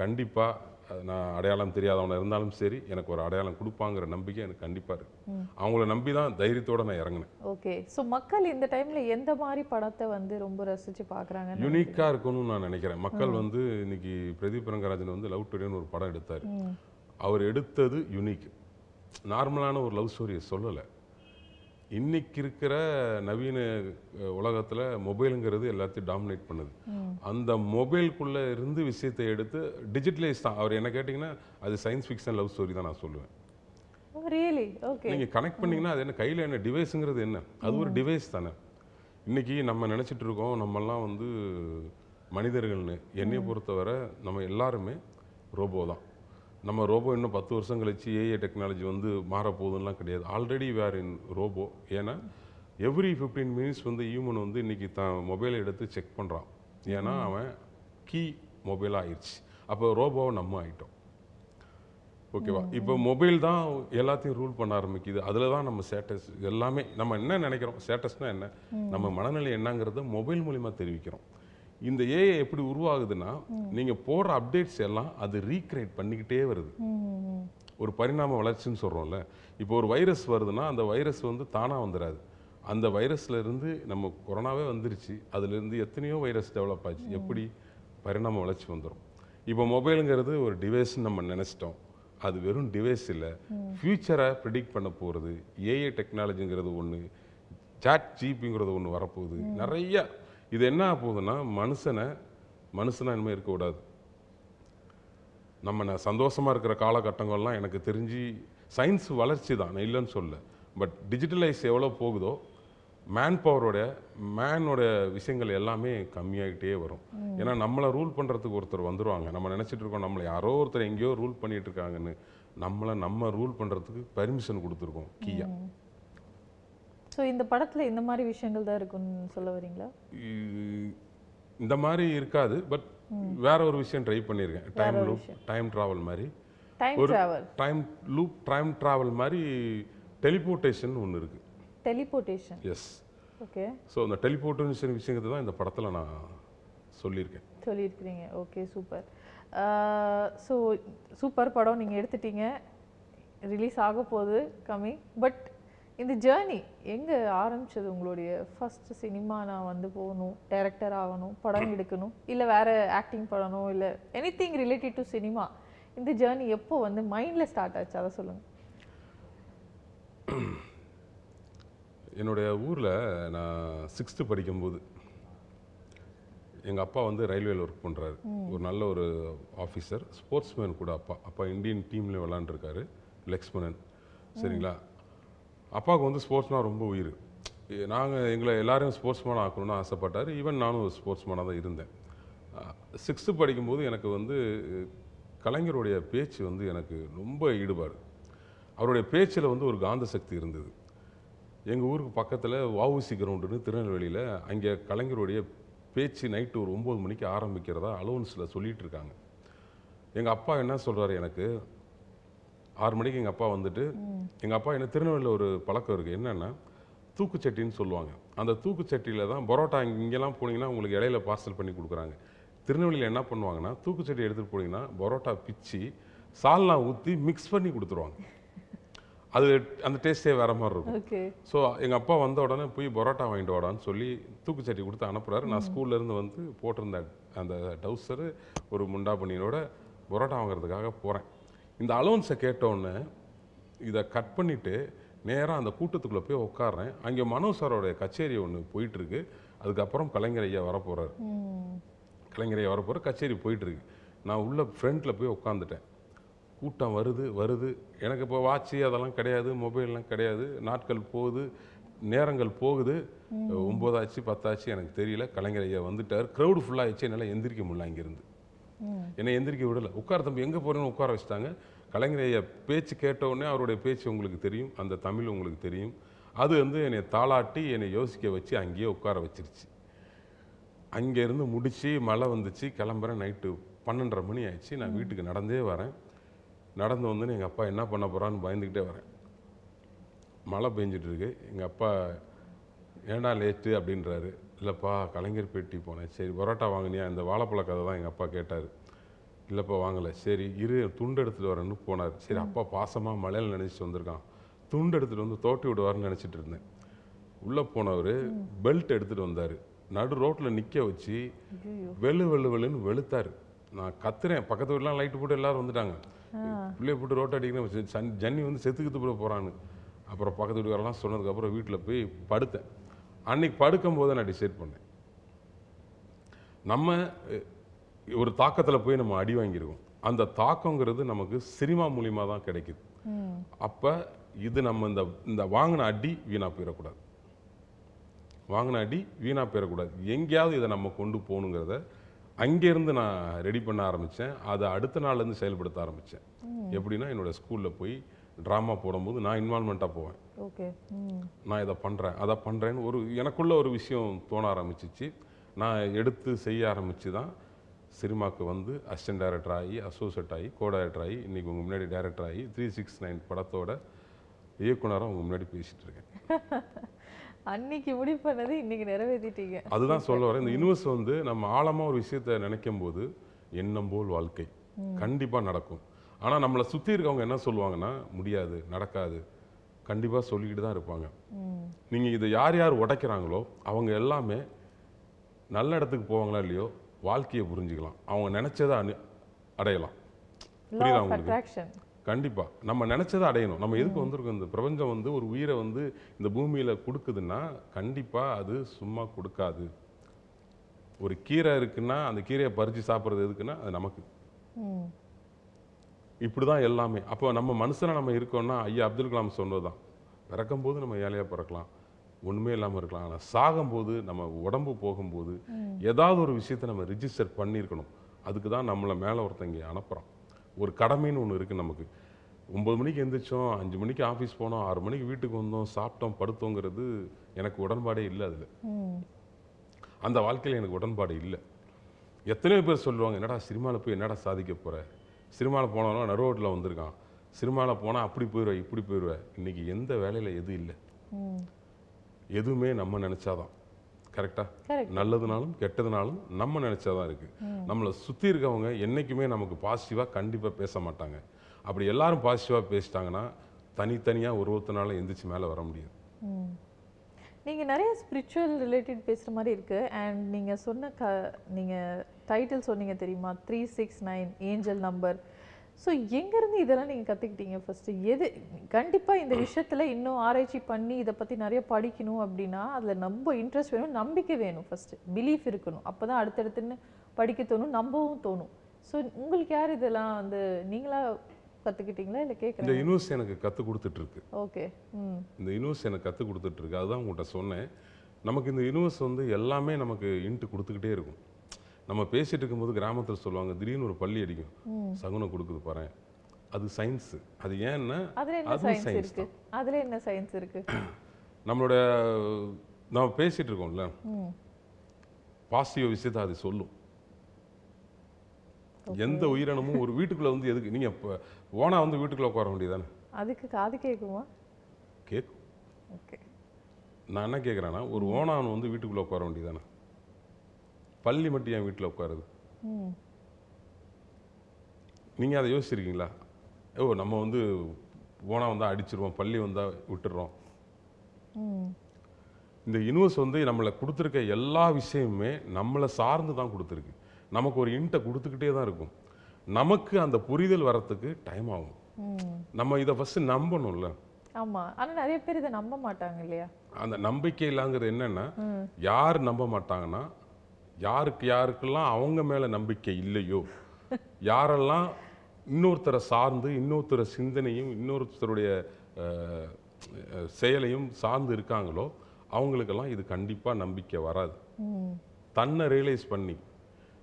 கண்டிப்பாக நான் அடையாளம் தெரியாதவன இருந்தாலும் சரி எனக்கு ஒரு அடையாளம் கொடுப்பாங்கிற நம்பிக்கை எனக்கு கண்டிப்பாக இருக்குது அவங்கள நம்பி தான் தைரியத்தோடு நான் இறங்கினேன். ஓகே. ஸோ மக்கள் இந்த டைம்ல எந்த மாதிரி படத்தை வந்து ரொம்ப ரசிச்சு பார்க்குறாங்க யூனிக்காக இருக்கணும்னு நான் நினைக்கிறேன். மக்கள் வந்து இன்னைக்கு பிரதீப் ரங்கராஜன் வந்து லவ் டுடேன்னு ஒரு படம் எடுத்தார். அவர் எடுத்தது யுனிக் நார்மலான ஒரு லவ் ஸ்டோரியை சொல்லலை. இன்னைக்கு இருக்கிற நவீன உலகத்துல மொபைலுங்கிறது எல்லாத்தையும் டாமினேட் பண்ணுது. அந்த மொபைலுக்குள்ள இருந்து விஷயத்தை எடுத்து டிஜிட்டலைஸ் தான் அவர் என்ன கேட்டிங்கன்னா அது சயின்ஸ் ஃபிக்ஷன் லவ் ஸ்டோரி தான் நான் சொல்லுவேன். ரியலி ஓகே நீங்க கனெக்ட் பண்ணீங்கன்னா அது என்ன கையில என்ன டிவைஸுங்கிறது என்ன? அது ஒரு டிவைஸ் தானே. இன்னைக்கு நம்ம நினைச்சிட்டு இருக்கோம் நம்மெல்லாம் வந்து மனிதர்கள்னு. என்னைய பொறுத்தவரை நம்ம எல்லாருமே ரோபோ தான். நம்ம ரோபோ இன்னும் பத்து வருஷம் கழிச்சு ஏஐ டெக்னாலஜி வந்து மாறப்போகுதுன்னெலாம் கிடையாது. Already we're in robo. ஏன்னா எவ்ரி ஃபிஃப்டீன் மினிட்ஸ் வந்து ஹியூமன் வந்து இன்னைக்கு தான் மொபைலை எடுத்து செக் பண்ணுறான் ஏன்னா அவன் கீ மொபைலாக ஆயிடுச்சு. அப்போ ரோபோவை நம்ம ஆயிட்டோம். ஓகேவா? இப்போ மொபைல் தான் எல்லாத்தையும் ரூல் பண்ண ஆரம்பிக்குது. அதில் தான் நம்ம ஸ்டேட்டஸ் எல்லாமே நம்ம என்ன நினைக்கிறோம்? ஸ்டேட்டஸ்னால் என்ன? நம்ம மனநிலை என்னங்கிறத மொபைல் மூலிமா தெரிவிக்கிறோம். இந்த ஏஐ எப்படி உருவாகுதுன்னா நீங்கள் போடுற அப்டேட்ஸ் எல்லாம் அது ரீக்ரியேட் பண்ணிக்கிட்டே வருது. ஒரு பரிணாம வளர்ச்சின்னு சொல்கிறோம்ல இப்போ ஒரு வைரஸ் வருதுன்னா அந்த வைரஸ் வந்து தானாக வந்துடாது அந்த வைரஸ்ல இருந்து நம்ம கொரோனாவே வந்துருச்சு. அதுலேருந்து எத்தனையோ வைரஸ் டெவலப் ஆச்சு. எப்படி? பரிணாம வளர்ச்சி வந்துடும் இப்போ மொபைலுங்கிறது ஒரு டிவைஸ்னு நம்ம நினச்சிட்டோம். அது வெறும் டிவைஸ் இல்லை. ஃப்யூச்சரை ப்ரிடிக்ட் பண்ண போகிறது ஏஐ டெக்னாலஜிங்கிறது ஒன்று சாட் ஜிபிங்கிறது ஒன்று வரப்போகுது. நிறைய இது என்ன போகுதுன்னா மனுஷனை மனுஷனா இனிமேல் இருக்கக்கூடாது நம்ம ந- சந்தோஷமா இருக்கிற காலகட்டங்கள்லாம் எனக்கு தெரிஞ்சு சயின்ஸ் வளர்ச்சி தான் நான் இல்லைன்னு சொல்ல. பட் டிஜிட்டலைஸ் எவ்வளோ போகுதோ மேன் பவரோட மேனோட விஷயங்கள் எல்லாமே கம்மியாகிட்டே வரும். ஏன்னா நம்மளை ரூல் பண்ணுறதுக்கு ஒருத்தர் வந்துருவாங்க. நம்ம நினச்சிட்டு இருக்கோம் நம்மளை யாரோ ஒருத்தர் எங்கேயோ ரூல் பண்ணிட்டு இருக்காங்கன்னு. நம்மளை நம்ம ரூல் பண்ணுறதுக்கு பர்மிஷன் கொடுத்துருக்கோம் கீயா. ஸோ இந்த படத்துல இந்த மாதிரி விஷயங்கள் தான் இருக்குன்னு சொல்ல வரீங்களா? இந்த மாதிரி இருக்காது பட் வேற ஒரு விஷயம் ட்ரை பண்ணியிருக்கேன் டைம் லூப் டைம் ட்ராவல் மாதிரி. டைம் ஒரு travel time loop time travel மாதிரி டெலிபோர்ட்டேஷன் ஒன்று இருக்குது டெலிபோர்ட்டேஷன் எஸ் ஓகே ஸோ அந்த டெலிபோர்ட்டேஷன் விஷயத்தை தான் இந்த படத்தில் நான் சொல்லியிருக்கேன். சொல்லியிருக்கிறீங்க. ஓகே சூப்பர் ஸோ சூப்பர் படம் நீங்கள் எடுத்துட்டீங்க. ரிலீஸ் ஆக போகுது கம்மி பட் இந்த ஜேர்னி எங்கே ஆரம்பிச்சது? உங்களுடைய ஃபர்ஸ்ட் சினிமா நான் வந்து போகணும் டைரக்டர் ஆகணும் படம் எடுக்கணும் இல்லை வேற ஆக்டிங் பண்ணணும் இல்லை anything related to cinema இந்த ஜேர்னி எப்போ வந்து மைண்டில் ஸ்டார்ட் ஆச்சு? அதை சொல்லுங்கள் என்னுடைய ஊரில் நான் சிக்ஸ்த்து படிக்கும்போது எங்கள் அப்பா வந்து ரயில்வேல ஒர்க் பண்ணுறாரு ஒரு நல்ல ஒரு ஆஃபீஸர் ஸ்போர்ட்ஸ்மேன் கூட அப்பா. அப்பா இந்தியன் டீமில் விளாண்டுருக்காரு லெக்ஸ்மனன் சரிங்களா? அப்பாவுக்கு வந்து ஸ்போர்ட்ஸ்னால் ரொம்ப உயிர். நாங்கள் எங்களை எல்லாரையும் ஸ்போர்ட்ஸ்மேன் ஆக்கணும்னு ஆசைப்பட்டார். ஈவன் நானும் ஒரு ஸ்போர்ட்ஸ்மேனாக தான் இருந்தேன். சிக்ஸ்த்து படிக்கும்போது எனக்கு வந்து கலைஞருடைய பேச்சு வந்து எனக்கு ரொம்ப ஈடுபாடு. அவருடைய பேச்சில் வந்து ஒரு காந்த சக்தி இருந்தது. எங்கள் ஊருக்கு பக்கத்தில் வஉசி கிரவுண்டுன்னு திருநெல்வேலியில் அங்கே கலைஞருடைய பேச்சு நைட்டு ஒரு ஒம்பது மணிக்கு ஆரம்பிக்கிறதா அலோன்ஸில் சொல்லிகிட்டு இருக்காங்க. எங்கள் அப்பா என்ன சொல்கிறாரு எனக்கு ஆறு மணிக்கு எங்கள் அப்பா வந்துட்டு எங்கள் அப்பா என்ன திருநெல்வேலியில் ஒரு பழக்கம் இருக்குது என்னென்னா தூக்குச்சட்டின்னு சொல்லுவாங்க. அந்த தூக்குச்சட்டியில் தான் பரோட்டா இங்க- இங்கெல்லாம் போனீங்கன்னா உங்களுக்கு இடையில பார்சல் பண்ணி கொடுக்குறாங்க. திருநெல்வேலியில் என்ன பண்ணுவாங்கன்னா தூக்குச்சட்டி எடுத்துகிட்டு போனீங்கன்னா பரோட்டா பிச்சு சால்னா ஊற்றி மிக்ஸ் பண்ணி கொடுத்துருவாங்க. அது அந்த டேஸ்ட்டே வேற மாதிரி இருக்கும். ஸோ எங்கள் அப்பா வந்த உடனே போய் பரோட்டா வாங்கிட்டு வாடான்னு சொல்லி தூக்குச்சட்டி கொடுத்து அனுப்புறாரு. நான் ஸ்கூல்ல இருந்து வந்து போட்டிருந்த அந்த டவுசரு ஒரு முண்டா பனியனோட பரோட்டா வாங்குறதுக்காக போகிறேன் இந்த அலோன்ஸை கேட்டோடனே இதை கட் பண்ணிவிட்டு நேராக அந்த கூட்டத்துக்குள்ளே போய் உட்காடுறேன் அங்கே மனோ சாரோடைய கச்சேரி ஒன்று போயிட்டுருக்கு. அதுக்கப்புறம் கலைஞர் ஐயா வரப்போகிறார் கலைஞர் ஐயா வரப்போகிற கச்சேரி போயிட்டுருக்கு. நான் உள்ள ஃப்ரண்ட்டில் போய் உட்காந்துட்டேன் கூட்டம் வருது வருது. எனக்கு இப்போ வாட்சி அதெல்லாம் கிடையாது மொபைல்லாம் கிடையாது. நாட்கள் போகுது நேரங்கள் போகுது. ஒம்பதாச்சு பத்தாச்சு எனக்கு தெரியல. கலைஞர் ஐயா வந்துட்டார். க்ரௌடு ஃபுல்லாகிடுச்சு என்னால் எந்திரிக்க முடியல இங்கேருந்து என்னை எந்திரிக்க விடலை. உட்கார தம்பி எங்கே போகிறேன்னு உட்கார வச்சுட்டாங்க. கலைஞர் ஐயா பேச்சு கேட்டவுடனே அவருடைய பேச்சு உங்களுக்கு தெரியும் அந்த தமிழ் உங்களுக்கு தெரியும். அது வந்து என்னை தாளாட்டி என்னை யோசிக்க வச்சு அங்கேயே உட்கார வச்சிருச்சு. அங்கேருந்து முடித்து மழை வந்துச்சு கிளம்புறேன் நைட்டு பன்னெண்டரை மணி ஆயிடுச்சு. நான் வீட்டுக்கு நடந்தே வரேன். நடந்து வந்து எங்கள் அப்பா என்ன பண்ண போகிறான்னு பயந்துக்கிட்டே வரேன். மழை பெஞ்சிட்டு இருக்கு. எங்கள் அப்பா ஏன்டா லேட்டு அப்படின்றாரு. இல்லைப்பா கலைஞர் பேட்டி போனேன். சரி பரோட்டா வாங்கினியா? இந்த வாழைப்பழ கதை தான் எங்கள் அப்பா கேட்டார். இல்லைப்பா வாங்கலை. சரி இரு துண்டு எடுத்துகிட்டு வரேன்னு போனார். சரி அப்பா பாசமாக மழையில் நினச்சிட்டு வந்திருக்கான். துண்டு எடுத்துகிட்டு வந்து தோட்டி விடுவார்னு நினச்சிட்டு இருந்தேன். உள்ளே போனவர் பெல்ட் எடுத்துகிட்டு வந்தார். நடு ரோட்டில் நிற்க வச்சு வெளு வெளு வெளுன்னு வெளுத்தாரு. நான் கத்துறேன். பக்கத்து வீட்டுலாம் லைட்டு போட்டு எல்லாரும் வந்துட்டாங்க. பிள்ளைய போட்டு ரோட்டை அடிக்கணும். சன் ஜன்னி வந்து செத்துக்கிட்டு போட போகிறான்னு அப்புறம் பக்கத்து வீட்டுக்காரெல்லாம் சொன்னதுக்கப்புறம் வீட்டில் போய் படுத்தேன். அன்னைக்கு படுக்கும்போது நான் டிசைட் பண்ணேன். நம்ம ஒரு தாக்கத்தில் போய் நம்ம அடி வாங்கியிருக்கோம் அந்த தாக்கங்கிறது நமக்கு சினிமா மூலியமா தான் கிடைக்குது. அப்போ இது நம்ம இந்த இந்த வாங்கின அடி வீணாக போயிடக்கூடாது. வாங்கின அடி வீணாக போயிடக்கூடாது. எங்கேயாவது இதை நம்ம கொண்டு போகணுங்கிறத அங்கேருந்து நான் ரெடி பண்ண ஆரம்பித்தேன் அதை அடுத்த நாள்லேருந்து செயல்படுத்த ஆரம்பித்தேன் எப்படின்னா என்னோட ஸ்கூலில் போய் ட்ராமா போடும்போது நான் இன்வால்மெண்ட்டாக போவேன். ஓகே. நான் இதை பண்ணுறேன் அதை பண்ணுறேன்னு ஒரு எனக்குள்ள ஒரு விஷயம் தோண ஆரம்பிச்சிச்சு. நான் எடுத்து செய்ய ஆரம்பித்து தான் சினிமாவுக்கு வந்து அசிஸ்டன்ட் டைரக்டர் ஆகி அசோசியேட் ஆகி கோ டைரக்டர் ஆகி இன்றைக்கி உங்கள் முன்னாடி டைரக்டர் ஆகி த்ரீ சிக்ஸ் நைன் படத்தோட இயக்குனராக உங்கள் முன்னாடி பேசிகிட்டு இருக்கேன். அன்னைக்கு முடிவு பண்ணது இன்னைக்கு நிறைவேற்றிட்டீங்க அதுதான் சொல்ல வரேன். இந்த யூனிவர்ஸ் வந்து நம்ம ஆழமாக ஒரு விஷயத்தை நினைக்கும் போது எண்ணம் போல் வாழ்க்கை கண்டிப்பாக நடக்கும். ஆனால் நம்மளை சுற்றி இருக்கவங்க என்ன சொல்லுவாங்கன்னா முடியாது நடக்காது. கண்டிப்பாக சொல்லிக்கிட்டு தான் இருப்பாங்க. நீங்கள் இதை யார் யார் உடைக்கிறாங்களோ அவங்க எல்லாமே நல்ல இடத்துக்கு போவாங்களா இல்லையோ வாழ்க்கையை புரிஞ்சுக்கலாம். அவங்க நினைச்சதை அணி அடையலாம். புரியுதா உங்களுக்கு? அட்ராக்ஷன் கண்டிப்பா. நம்ம நினைச்சதை அடையணும். நம்ம எதுக்கு வந்திருக்கோம்? இந்த பிரபஞ்சம் வந்து ஒரு உயிரை வந்து இந்த பூமியில கொடுக்குதுன்னா கண்டிப்பா அது சும்மா கொடுக்காது. ஒரு கீரை இருக்குன்னா அந்த கீரையை பறிச்சு சாப்பிட்றது எதுக்குன்னா அது நமக்கு. ம் இப்படிதான் எல்லாமே. அப்போ நம்ம மனுஷனா நம்ம இருக்கோம்னா ஐயா அப்துல் கலாம் சொன்னதுதான். பிறக்கும் போது நம்ம ஏழையா பிறக்கலாம். ஒண்ணுமே இல்லாம இருக்கலாம். ஆனா சாகும்போது நம்ம உடம்பு போகும்போது ஏதாவது ஒரு விஷயத்தை நம்ம ரிஜிஸ்டர் பண்ணியிருக்கணும். அதுக்கு தான் நம்மளை மேலே ஒருத்தங்க அனுப்புகிறான் ஒரு கடமைன்னு ஒன்று இருக்குது நமக்கு. ஒம்பது மணிக்கு எந்திரிச்சோம் அஞ்சு மணிக்கு ஆஃபீஸ் போனோம் ஆறு மணிக்கு வீட்டுக்கு வந்தோம் சாப்பிட்டோம் படுத்தோங்கிறது எனக்கு உடன்பாடே இல்லை அதில். அந்த வாழ்க்கையில் எனக்கு உடன்பாடு இல்லை. எத்தனையோ பேர் சொல்லுவாங்க என்னடா சினிமாவில் போய் என்னடா சாதிக்க போற? சினிமாவில் போனாலும் நடுரோட்டில் வந்திருக்கான். சினிமாவில் போனால் அப்படி போயிடுவேன் இப்படி போயிடுவேன் இன்னைக்கு எந்த வேலையில் எது இல்லை. எதுவுமே நம்ம நினச்சாதான். கரெக்டா கரெக்ட் நல்லதுனாலும் கெட்டதுனாலும் நம்ம நினச்சாதான் இருக்கு. நம்மளை சுற்றி இருக்கவங்க என்றைக்குமே நமக்கு பாசிட்டிவாக கண்டிப்பாக பேச மாட்டாங்க. அப்படி எல்லாரும் பாசிட்டிவாக பேசிட்டாங்கன்னா தனித்தனியாக ஒரு ஒருத்தனால எந்திரிச்சு மேலே வர முடியாது. நீங்கள் நிறைய ஸ்பிரிச்சுவல் ரிலேட்டட் பேசுகிற மாதிரி இருக்குது அண்ட் நீங்கள் சொன்ன க நீங்கள் டைட்டில் சொன்னீங்க தெரியுமா? Three six nine angel number so எங்கேருந்து இதெல்லாம் நீங்கள் கற்றுக்கிட்டீங்க ஃபஸ்ட்டு எது கண்டிப்பாக இந்த விஷயத்தில் இன்னும் ஆராய்ச்சி பண்ணி இதை பற்றி நிறைய படிக்கணும் அப்படின்னா அதில் ரொம்ப இன்ட்ரெஸ்ட் வேணும் நம்பிக்கை வேணும் ஃபஸ்ட்டு பிலீஃப் இருக்கணும். அப்போ தான் அடுத்தடுத்துன்னு படிக்க தோணும் நம்பவும் தோணும். ஸோ உங்களுக்கு யார் இதெல்லாம் வந்து நீங்களா கற்றுக்கிட்டீங்களா இல்லை இந்த கேட்குறேன் யூனிவர்ஸ் எனக்கு கற்றுக் கொடுத்துட்டு இருக்கு ஓகே ம். இந்த யூனிவர்ஸ் எனக்கு கற்றுக் கொடுத்துட்டு இருக்கு அதுதான் உங்கள்கிட்ட சொன்னேன். நமக்கு இந்த யூனிவர்ஸ் வந்து எல்லாமே நமக்கு இன்ட்டு கொடுத்துக்கிட்டே இருக்கும். நம்ம பேசிட்டு இருக்கும்போது கிராமத்தில் சொல்லுவாங்க திடீர்னு ஒரு பள்ளி அடிக்கும். சகுனம் கொடுக்குது பாரு. அது சயின்ஸ் அது ஏன்னா அதுவும் சயின்ஸ் அதுல என்ன சயின்ஸ் இருக்கு? நம்மளோட நம்ம பேசிட்டு இருக்கோம்ல. பாசிட்டிவ் விஷயத்தை அது சொல்லும். எந்த உயிரினமும் ஒரு வீட்டுக்குள்ள வந்து எதுக்கு? நீங்க இப்போ ஓனா வந்து வீட்டுக்குள்ள உட்கார வேண்டியதானே அதுக்கு காது கேட்குமா கேட்கும் ஓகே. நான் என்ன கேட்குறேன்னா ஒரு ஓனான் வந்து வீட்டுக்குள்ள உட்கார வேண்டியதானே பள்ளி மட்டும் என் வீட்டில் உட்காருது. ம். நீங்க அதை யோசிச்சிருக்கீங்களா? ஓ நம்ம வந்து ஓனா வந்தா அடிச்சிருவோம் பள்ளி வந்தா விட்டுடுறோம் இந்த யூனிவர்ஸ் வந்து நம்மளை கொடுத்துருக்க எல்லா விஷயமுமே நம்மளை சார்ந்து தான் கொடுத்துருக்கு. நமக்கு ஒரு இன்ட்டை கொடுத்துக்கிட்டே தான் இருக்கும். நமக்கு அந்த புரிதல் வரத்துக்கு டைம் ஆகும். நம்ம இதை ஃபஸ்ட்டு நம்பணும்ல. ஆமா. ஆனா நிறைய பேர் இதை நம்ப மாட்டாங்க இல்லையா? அந்த நம்பிக்கை இல்லைங்கிறது என்னன்னா யார் நம்ப மாட்டாங்கன்னா யாருக்கு யாருக்கெல்லாம் அவங்க மேலே நம்பிக்கை இல்லையோ யாரெல்லாம் இன்னொருத்தரை சார்ந்து இன்னொருத்தர சிந்தனையும் இன்னொருத்தருடைய செயலையும் சார்ந்து இருக்காங்களோ அவங்களுக்கெல்லாம் இது கண்டிப்பாக நம்பிக்கை வராது. தன்னை ரியலைஸ் பண்ணி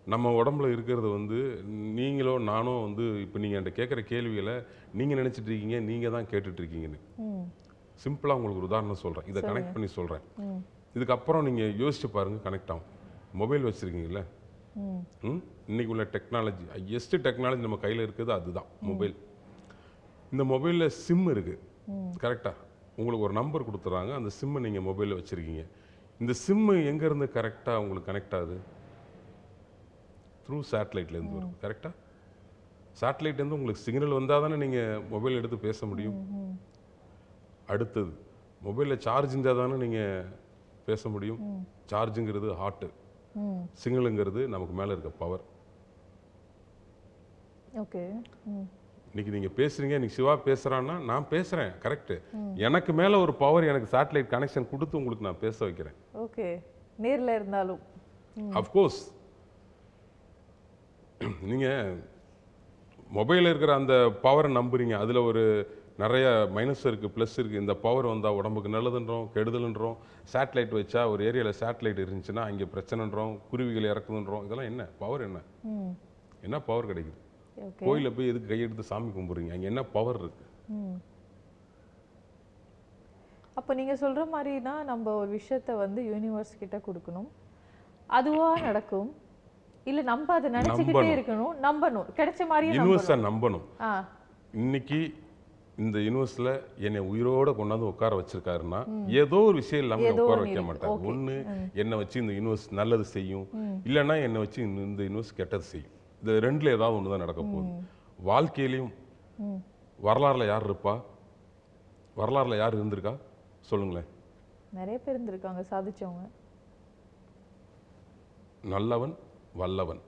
நம்ம உடம்புல இருக்கிறது வந்து நீங்களோ நானோ வந்து இப்போ நீங்கள் என்கிட்ட கேட்குற கேள்விகளை நீங்கள் நினச்சிட்டு இருக்கீங்க நீங்கள் தான் ம். சிம்பிளாக உங்களுக்கு ஒரு உதாரணம் சொல்கிறேன் இதை கனெக்ட் பண்ணி சொல்கிறேன் இதுக்கப்புறம் நீங்கள் யோசிச்சு பாருங்க கனெக்ட் ஆகும். மொபைல் வச்சுருக்கீங்கள இன்னைக்கு உள்ள டெக்னாலஜி ஹையஸ்ட் டெக்னாலஜி நம்ம கையில் இருக்குது அதுதான் மொபைல் இந்த மொபைலில் சிம் இருக்குது கரெக்டாக உங்களுக்கு ஒரு நம்பர் கொடுத்துறாங்க அந்த சிம்மை நீங்கள் மொபைலில் வச்சுருக்கீங்க. இந்த சிம்மு எங்கேருந்து கரெக்டாக உங்களுக்கு கனெக்ட் ஆகுது? த்ரூ சேட்டலைட்லேருந்து வரும் கரெக்டாக சேட்டலைட்லேருந்து உங்களுக்கு சிக்னல் வந்தால் தானே நீங்கள் மொபைல் எடுத்து பேச முடியும். அடுத்தது மொபைலில் சார்ஜ் இருந்தால் தானே நீங்கள் பேச முடியும். சார்ஜுங்கிறது ஹார்ட்டு ம். சிக்னலுங்கிறது நமக்கு மேலே இருக்க பவர் ஓகே. இன்னைக்கு நீங்க பேசுறீங்க இன்னைக்கு சிவா பேசுறான்னா நான் பேசுறேன் கரெக்ட் எனக்கு மேல ஒரு பவர் எனக்கு சேட்டலைட் கனெக்ஷன் கொடுத்து உங்களுக்கு நான் பேச வைக்கிறேன். ஓகே. நேர்ல இருந்தாலும். அஃப்கோர்ஸ் நீங்க மொபைலில் இருக்கிற அந்த பவரை நம்புறீங்க. அதுல ஒரு நிறைய மைனஸ் இருக்கு ப்ளஸ் இருக்கு. இந்த பவர் வந்தா உடம்புக்கு நல்லதுன்றோம் கெடுதல்ன்றோம். சேட்டலைட் வச்சா ஒரு ஏரியாவில் சேட்டலைட் இருந்துச்சுன்னா அங்கே பிரச்சனைன்றோம் குருவிகள் இறக்குதுன்றோம். இதெல்லாம் என்ன? பவர் என்ன? என்ன பவர் கிடைக்குது? கோயிலில் போய் எதுக்கு கையெடுத்து சாமி கும்பிடுறீங்க? அங்கே என்ன பவர் இருக்கு? ம். அப்போ நீங்க சொல்ற மாதிரினா நம்ம ஒரு விஷயத்த வந்து யூனிவர்ஸ் கிட்ட கொடுக்கணும். அதுவா நடக்கும். இல்ல நம்ம அதை நினைச்சுக்கிட்டே. இருக்கணும். நம்பணும். கிடைச்ச நம்பணும். யூனிவர்ஸை நம்பணும் இன்னைக்கு இந்த யூனிவர்ஸ்ல என்னை உயிரோட கொண்டாந்து உட்கார வச்சிருக்காருன்னா ஏதோ ஒரு விஷயம் இல்லாம ஏதோ உட்கார வைக்க. மாட்டார். ஒண்ணு என்னை வச்சு இந்த யூனிவர்ஸ் நல்லது செய்யும். இல்லைன்னா என்னை வச்சு இந்த- இந்த யூனிவர்ஸ் கெட்டது செய்யும். இது ரெண்டுல ஏதாவது ஒன்று தான் நடக்க போகுது. வாழ்க்கையிலையும் வரலாறுல யார் இருப்பா? வரலாறுல யார் இருந்திருக்கா? சொல்லுங்களேன். நிறைய பேர் இருந்திருக்காங்க சாதிச்சவங்க. நல்லவன் வல்லவன்.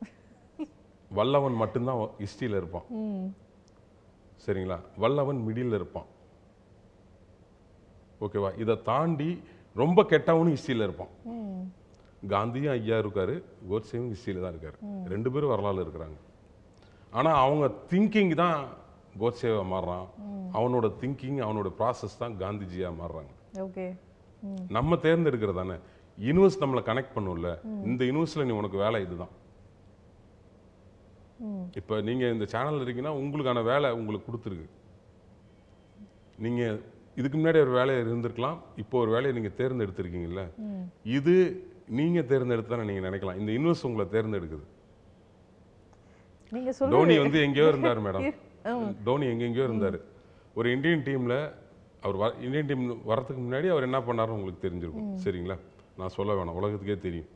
வல்லவன் மட்டும்தான் ஹிஸ்டரியில் இருப்பான். சரிங்களா? வல்லவன் மிடில் இருப்பான். ஓகேவா இதை தாண்டி ரொம்ப கெட்டவனும் ஹிஸ்டரியில் இருப்பான். காந்தியும் ஐயா இருக்காரு கோட்சேவும் ஹிஸ்டரியில் தான் இருக்காரு. ரெண்டு பேரும் வரலாறு இருக்கிறாங்க. ஆனால் அவங்க திங்கிங் தான் கோட்சேவா மாறுறான். அவனோட திங்கிங் அவனோட ப்ராசஸ் தான் காந்திஜியா மாறுறாங்க. ஓகே. நம்ம தேர்ந்தெடுக்கிறது தானே. யூனிவர்ஸ் நம்மளை கனெக்ட் பண்ணும்ல. இந்த யூனிவர்ஸில் நீ உனக்கு வேலை இதுதான். இப்போ நீங்கள் இந்த சேனலில் இருக்கீங்கன்னா உங்களுக்கான வேலை உங்களுக்கு கொடுத்துருக்கு. நீங்கள் இதுக்கு முன்னாடி ஒரு வேலையை இருந்திருக்கலாம் இப்போ ஒரு வேலையை நீங்கள் தேர்ந்தெடுத்திருக்கீங்கல்ல? இது நீங்கள் தேர்ந்தெடுத்தானே நீங்கள் நினைக்கலாம். இந்த யூனிவர்ஸ் உங்களை தேர்ந்தெடுக்குது. டோனி வந்து எங்கேயோ இருந்தார் மேடம். டோனி எங்கெங்கேயோ இருந்தார். ஒரு இந்தியன் டீமில் அவர் வர இந்தியன் டீம் வரதுக்கு முன்னாடி அவர் என்ன பண்ணாருன்னு உங்களுக்கு தெரிஞ்சிருக்கும். சரிங்களா? நான் சொல்ல வேணாம். உலகத்துக்கே தெரியும்.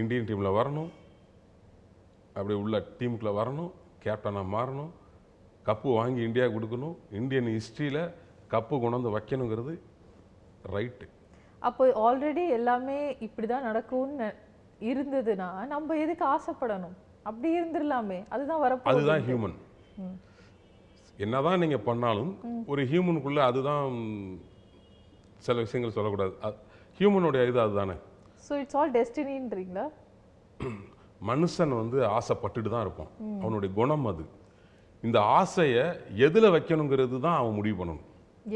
இந்தியன் டீமில் வரணும் அப்படி உள்ள டீமுக்குள்ளே வரணும். கேப்டனாக மாறணும். கப்பு வாங்கி இந்தியா கொடுக்கணும். இந்தியன் ஹிஸ்ட்ரியில் கப்பு கொண்டு வந்து வைக்கணுங்கிறது ரைட்டு அப்போ ஆல்ரெடி எல்லாமே இப்படிதான் நடக்கும்னு நெ- இருந்ததுன்னா நம்ம எதுக்கு ஆசைப்படணும்? அப்படி இருந்துடலாமே அதுதான் வரப்போகுது. அதுதான் ஹியூமன் என்னதான் நீங்க பண்ணாலும் ஒரு ஹியூமனுக்குள்ள அதுதான் சில விஷயங்கள் சொல்லக்கூடாது. ஹியூமனுடைய இது அதுதானே. ஸோ இட்ஸ் ஆல் டெஸ்டினின்றீங்களா மனுஷன் வந்து ஆசைப்பட்டுட்டு தான் இருப்பான். அவனுடைய குணம் அது. இந்த ஆசையை எதுல வைக்கணுங்கிறது தான் அவன் முடிவு பண்ணணும்.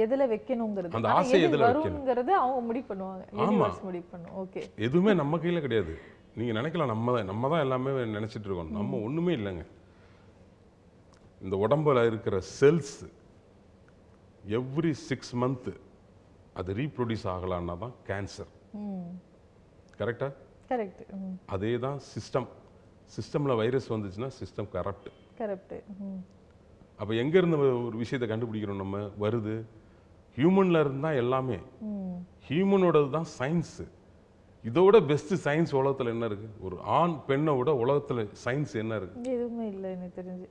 எதுல வைக்கணுங்கிறது? அந்த ஆசை எது எதுல வைக்கணும்? வருங்கிறது அவங்க முடிவு பண்ணுவாங்க. யூனிவர்ஸ் முடிவு பண்ணும். ஓகே எதுவுமே நம்ம கையில கிடையாது. நீங்கள் நினைக்கலாம் நம்ம தான் நம்ம தான் எல்லாமே நினச்சிட்டு இருக்கோம். நம்ம ஒன்றுமே இல்லைங்க. இந்த உடம்புல இருக்கிற செல்ஸ் எவ்ரி சிக்ஸ் மந்த்து அது ரீப்ரொடியூஸ் ஆகலான்னா தான் கேன்சர் ம். கரெக்டா அதே தான் சிஸ்டம் சிஸ்டமில் வைரஸ் வந்துச்சுன்னா சிஸ்டம் கரப்ட் கரெக்ட் அப்போ எங்கேருந்து ஒரு விஷயத்தை கண்டுபிடிக்கிறோம் நம்ம? வருது. ஹியூமனில் இருந்து தான் எல்லாமே ஹியூமனோடது தான் சயின்ஸு இதோட பெஸ்ட் சயின்ஸ் உலகத்தில் என்ன இருக்கு? ஒரு ஆண் பெண்ணை விட உலகத்தில் சயின்ஸ் என்ன இருக்கு? எதுவுமே இல்லை எனக்கு தெரிஞ்சு.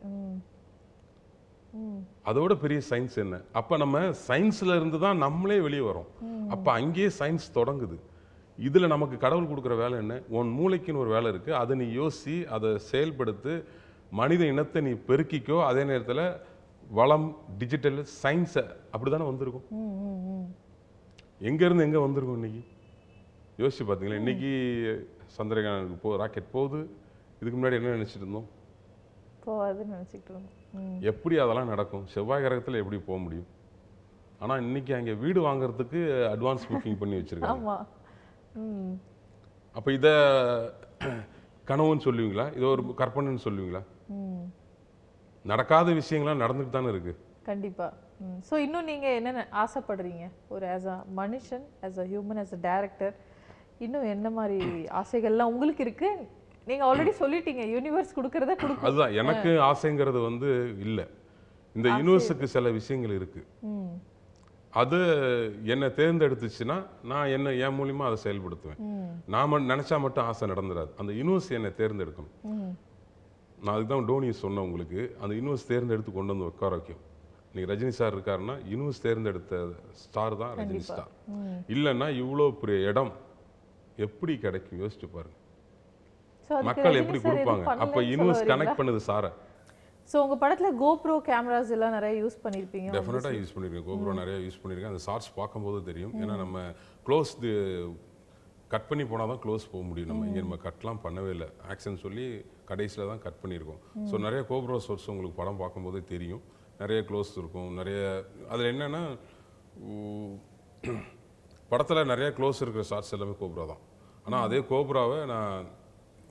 அதோட பெரிய சயின்ஸ் என்ன? அப்போ நம்ம சயின்ஸ்ல இருந்து தான் நம்மளே வெளியே வரோம். அப்போ அங்கேயே சயின்ஸ் தொடங்குது. இதில் நமக்கு கடவுள் கொடுக்குற வேலை என்ன? உன் மூளைக்குன்னு ஒரு வேலை இருக்கு. அதை நீ யோசி அதை செயல்படுத்து. மனித இனத்தை நீ பெருக்கிக்கோ. அதே நேரத்தில் வளம் டிஜிட்டல் சயின்ஸை அப்படி தானே வந்திருக்கும் எங்கேருந்து எங்கே வந்திருக்கும் இன்னைக்கு? யோசிச்சு பார்த்தீங்களா இன்னைக்கு சந்திரகானுக்கு போ ராக்கெட் போகுது. இதுக்கு முன்னாடி என்ன நினைச்சிட்டு இருந்தோம்? போகாதுன்னு நினச்சிக்கிட்டு இருந்தோம். எப்படி அதெல்லாம் நடக்கும்? செவ்வாய் கிரகத்தில் எப்படி போக முடியும்? ஆனால் இன்னைக்கு அங்கே வீடு வாங்குறதுக்கு அட்வான்ஸ் புக்கிங் பண்ணி வச்சிருக்காங்க. அப்போ இதை கனவுன்னு சொல்லுவீங்களா? இதை ஒரு கற்பனைன்னு சொல்லுவீங்களா? ம் நடக்காத விஷயங்கள்லாம் நடந்துட்டு தானே இருக்கு. கண்டிப்பா. ஸோ இன்னும் நீங்க என்ன ஆசைப்படுறீங்க? ஒரு ஆஸ் அ மனுஷன் as a human as a director இன்னும் என்ன மாதிரி ஆசைகள்லாம் உங்களுக்கு இருக்கு? நீங்க ஆல்ரெடி சொல்லிட்டீங்க யூனிவர்ஸ் கொடுக்கறத கொடுக்கும். அதுதான். எனக்கு ஆசைங்கிறது வந்து இல்லை. இந்த யூனிவர்ஸுக்கு சில விஷயங்கள் இருக்கு. ம். அது என்னை தேர்ந்தெடுத்துச்சுன்னா நான் என்ன என் மூலியமா அதை செயல்படுத்துவேன். நான் நினைச்சா மட்டும் ஆசை நடந்துடாது அந்த யூனிவர்ஸ் என்னை தேர்ந்தெடுக்கணும். நான் அதுக்கு தான் டோனி சொன்னேன் உங்களுக்கு. அந்த யூனிவர்ஸ் தேர்ந்தெடுத்து கொண்டு வந்து உட்கார வைக்கும். இன்னைக்கு ரஜினி சார் இருக்காருன்னா யூனிவர்ஸ் தேர்ந்தெடுத்த ஸ்டார் தான் ரஜினி ஸ்டார் இல்லைன்னா இவ்வளோ பெரிய இடம் எப்படி கிடைக்கும்? யோசிச்சு பாருங்க. மக்கள் எப்படி கொடுப்பாங்க? அப்போ யூனிவர்ஸ் கனெக்ட் பண்ணுது சாரை ஸோ உங்க படத்துல கோப்ரோ கேமராஸ் எல்லாம் நிறைய யூஸ் பண்ணியிருப்பீங்க டெஃபினட்டாக யூஸ் பண்ணியிருக்கேன் கோபுரோ நிறைய யூஸ் பண்ணியிருக்கேன் அந்த ஷார்ட்ஸ் பார்க்கும்போது தெரியும். ஏன்னா நம்ம க்ளோஸ் கட் பண்ணி போனால் தான் க்ளோஸ் போக முடியும். நம்ம இங்கே நம்ம கட்லாம் பண்ணவே இல்லை. ஆக்ஷன் சொல்லி கடைசியில் தான் கட் பண்ணியிருக்கோம். ஸோ நிறைய கோப்ரோ சோர்ஸ் உங்களுக்கு படம் பார்க்கும்போதே தெரியும். நிறைய க்ளோஸ் இருக்கும். நிறைய அதில் என்னென்னா படத்தில் நிறைய க்ளோஸ் இருக்கிற ஷார்ட்ஸ் எல்லாமே கோப்ரா தான். ஆனால் அதே கோப்ராவை நான்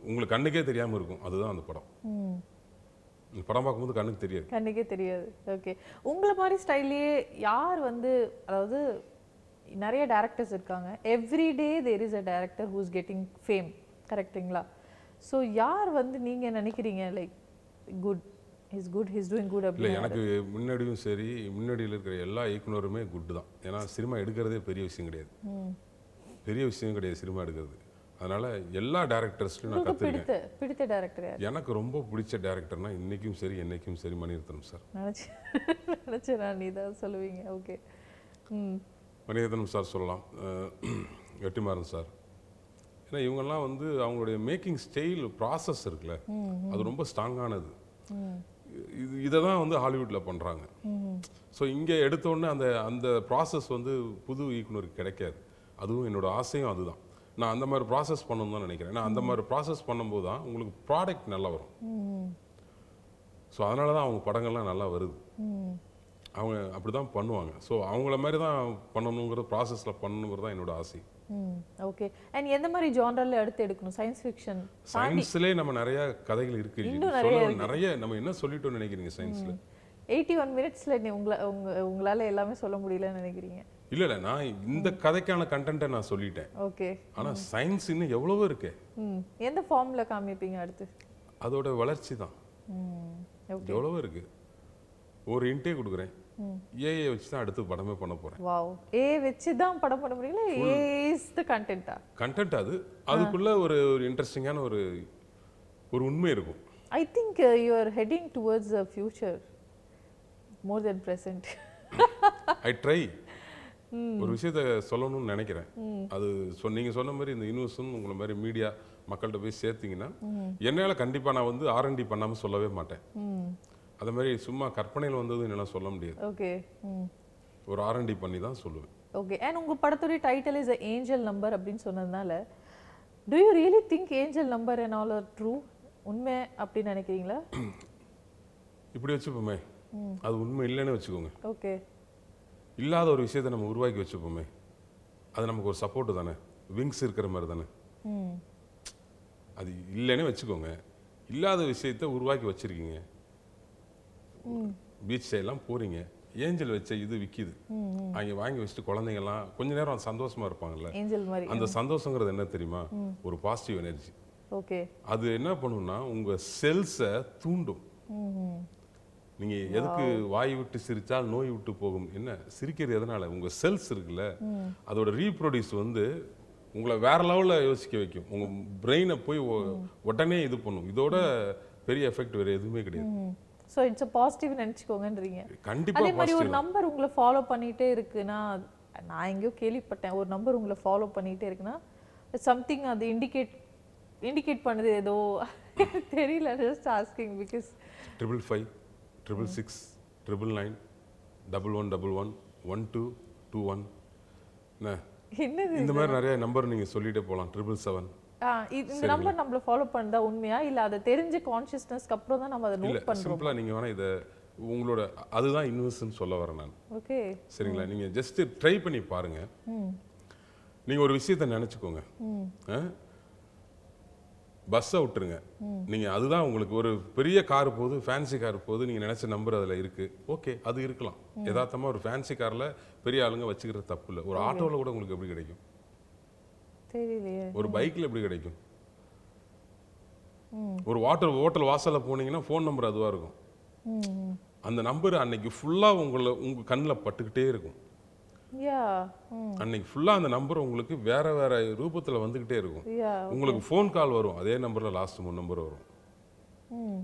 உங்களுக்கு கண்ணுக்கே தெரியாமல் இருக்கும். அதுதான் அந்த படம். படம் பார்க்கும்போது கண்ணுக்கு தெரியாது. கண்ணுக்கே தெரியாது. ஓகே உங்களை மாதிரி ஸ்டைல்லையே யார் வந்து அதாவது நிறைய டேரக்டர்ஸ் இருக்காங்க. Every day there is a director who's getting fame கரெக்ட்டுங்களா ஸோ யார் வந்து நீங்க நினைக்கிறீங்க like good is good his doing good அப்படின்னு? எனக்கு முன்னாடியும் சரி முன்னாடியில் இருக்கிற எல்லா இயக்குனருமே குட்டு தான். ஏன்னா சினிமா எடுக்கிறதே பெரிய விஷயம் கிடையாது. பெரிய விஷயம் கிடையாது சினிமா எடுக்கிறது. அதனால எல்லா டேரக்டர்ஸ்லையும் நான் கற்றுருக்கேன் பிடித்த டேரக்டர் எனக்கு ரொம்ப பிடிச்ச டேரக்டர்னா இன்னைக்கும் சரி என்னைக்கும் சரி மணிரத்னம் சார். நினச்சி நினச்சேன் நான் நீ தான் சொல்லுவீங்க ஓகே மணிரத்னம் சார் சொல்லலாம். அஹ் வெற்றிமாறன் சார். ஏன்னா இவங்கெல்லாம் வந்து அவங்களுடைய மேக்கிங் ஸ்டைல் ப்ராசஸ் இருக்குல்ல அது ரொம்ப ஸ்ட்ராங்கானது இது இதை தான் வந்து ஹாலிவுட்டில் பண்ணுறாங்க ஸோ இங்கே எடுத்த உடனே அந்த அந்த ப்ராசஸ் வந்து புது இயக்குனருக்கு கிடைக்காது. அதுவும் என்னோட ஆசையும் அதுதான். நான் அந்த மாதிரி ப்ராசஸ் பண்ணணும்னு தான் நினைக்கிறேன். நான் அந்த மாதிரி ப்ராசஸ் பண்ணும்போது தான் உங்களுக்கு ப்ராடக்ட் நல்லா வரும். ஸோ அதனால தான் அவங்க படங்கள்லாம் நல்லா வருது. அவங்க அப்படி தான் பண்ணுவாங்க. ஸோ அவங்கள மாதிரி தான் பண்ணணுங்கிற ப்ராசஸில் பண்ணணுங்கிறது தான் என்னோட ஆசை. ஓகே அண்ட் எந்த மாதிரி ஜானரில் எடுத்து எடுக்கணும்? சயின்ஸ் ஃபிக்ஷன் சயின்ஸ்லேயே நம்ம நிறைய கதைகள் இருக்கு. நிறைய நம்ம என்ன சொல்லிட்டோம்னு நினைக்கிறீங்க சயின்ஸில் எயிட்டி ஒன் மினிட்ஸில் நீ உங்களை உங்க உங்களால் எல்லாமே சொல்ல முடியலன்னு நினைக்கிறீங்க. இல்லை இல்லை நான் இந்த கதைக்கான கண்டென்ட்டை நான் சொல்லிட்டேன். ஓகே. ஆனால் சயின்ஸ் இன்னும் எவ்வளவோ இருக்கே. எந்த ஃபார்மில் காமிப்பீங்க அடுத்து? அதோட வளர்ச்சி தான். எவ்வளவோ இருக்கு. ஒரு இன்டே கொடுக்குறேன். ஏஐ வச்சு தான் அடுத்து படமே பண்ண போறேன். வாவ். ஏ வச்சு தான் படம் பண்ண முடியல ஏ இஸ் த கண்டென்ட்டா கண்டென்ட் அது. அதுக்குள்ள ஒரு ஒரு இன்ட்ரெஸ்டிங்கான ஒரு ஒரு உண்மை இருக்கும். I think you are heading towards a future more than present I try ஒரு விஷயத்த சொல்லணும்னு நினைக்கிறேன். அது சொ நீங்க சொன்ன மாதிரி இந்த யூனிவர்ஸும் உங்களை மாதிரி மீடியா மக்கள்கிட்ட போய் சேர்த்தீங்கன்னா என்னால் கண்டிப்பா நான் வந்து ஆர்என்டி பண்ணாம சொல்லவே மாட்டேன். அது மாதிரி சும்மா கற்பனையில் வந்தது என்னால் சொல்ல முடியாது. ஓகே. ஒரு ஆர்என்டி பண்ணி தான் சொல்லுவேன். ஓகே. அண்ட் உங்கள் படத்துடைய டைட்டில் இஸ் ஏஞ்சல் நம்பர் அப்படின்னு சொன்னதுனால do you really think angel number and all are true உண்மை அப்படின்னு நினைக்கிறீங்களா? இப்படி வச்சுப்போமே. அது உண்மை இல்லைன்னு வச்சுக்கோங்க. ஓகே. இல்லாத ஒரு விஷயத்தை நம்ம உருவாக்கி வச்சுப்போமே. அது நமக்கு ஒரு சப்போர்ட் தானே. விங்ஸ் இருக்கிற மாதிரி தானே. அது இல்லைன்னு வச்சுக்கோங்க. இல்லாத விஷயத்தை உருவாக்கி வச்சிருக்கீங்க. பீச் சைட்லாம் போறீங்க. ஏஞ்சல் வச்ச இது விற்கிது அங்கே வாங்கி வச்சுட்டு குழந்தைங்கலாம் கொஞ்ச நேரம் சந்தோஷமா இருப்பாங்கல்ல. அந்த சந்தோஷங்கிறது என்ன தெரியுமா? ஒரு பாசிட்டிவ் எனர்ஜி ஓகே. அது என்ன பண்ணும்னா உங்க செல்ஸை தூண்டும். நீங்க எதுக்கு வாய் விட்டு சிரிச்சால் நோய் விட்டு போகும்? என்ன? சிரிக்கிறது எதனால? உங்க செல்ஸ் இருக்குல்ல அதோட ரீப்ரொடியூஸ் வந்து உங்களை வேற லெவல்ல யோசிக்க வைக்கும். உங்க பிரெயினை போய் உடனே இது பண்ணும். இதோட பெரிய எஃபெக்ட் வேற எதுவுமே கிடையாது. ஸோ இட்ஸ் பாசிட்டிவ் நினச்சிக்கோங்கன்றீங்க. கண்டிப்பா அதே மாதிரி ஒரு நம்பர் உங்களை ஃபாலோ பண்ணிட்டே இருக்குன்னா நான் எங்கேயோ கேள்விப்பட்டேன். ஒரு நம்பர் உங்களை ஃபாலோ பண்ணிட்டே இருக்குன்னா சம்திங் அது இண்டிகேட் இண்டிகேட் பண்ணுது ஏதோ. தெரியல just asking because triple five triple six triple nine double one double one one two two one என்ன? என்னது இந்த மாதிரி நிறைய நம்பர் நீங்க சொல்லிட்டே போகலாம் ட்ரிபிள் செவன் ஆ, இந்த நம்பர் நம்மள ஃபாலோ பண்ணதா உண்மையா? இல்ல அதை தெரிஞ்ச கான்ஷியஸ்னஸ்க்கு அப்புறம் தான் நம்ம அதை நோட் பண்றோம்? சிம்பிளா நீங்க வேணா இதை உங்களோட அதுதான் இன்வெஸ்ட்னு சொல்ல வரேன் நான். ஓகே. சரிங்களா? நீங்க ஜஸ்ட் ட்ரை பண்ணி பாருங்க. நீங்க ஒரு விஷயத்தை நினைச்சுக்கோங்க. பஸ்ஸை விட்டுருங்க. நீங்க அதுதான் உங்களுக்கு ஒரு பெரிய கார் போகுது ஃபேன்சி கார் போகுது நீங்க நினைச்ச நம்பர் அதுல இருக்கு. ஓகே அது இருக்கலாம். யதார்த்தமா ஒரு ஃபேன்சி கார்ல பெரிய ஆளுங்க வச்சுக்கிறது தப்பு இல்லை. ஒரு ஆட்டோல கூட உங்களுக்கு எப்படி கிடைக்கும்? ஒரு பைக்ல எப்படி கிடைக்கும்? ஒரு வாட்டர் ஹோட்டல் வாசல்ல போனீங்கன்னா ஃபோன் நம்பர் அதுவா இருக்கும். அந்த நம்பர் அன்னைக்கு ஃபுல்லா உங்களை உங்க கண்ணில் பட்டுக்கிட்டே இருக்கும். அன்னைக்கு ஃபுல்லா அந்த நம்பர் உங்களுக்கு வேற வேற ரூபத்துல வந்துகிட்டே இருக்கும். உங்களுக்கு ஃபோன் கால் வரும். அதே நம்பர்ல லாஸ்ட் மூணு நம்பர் வரும். ம்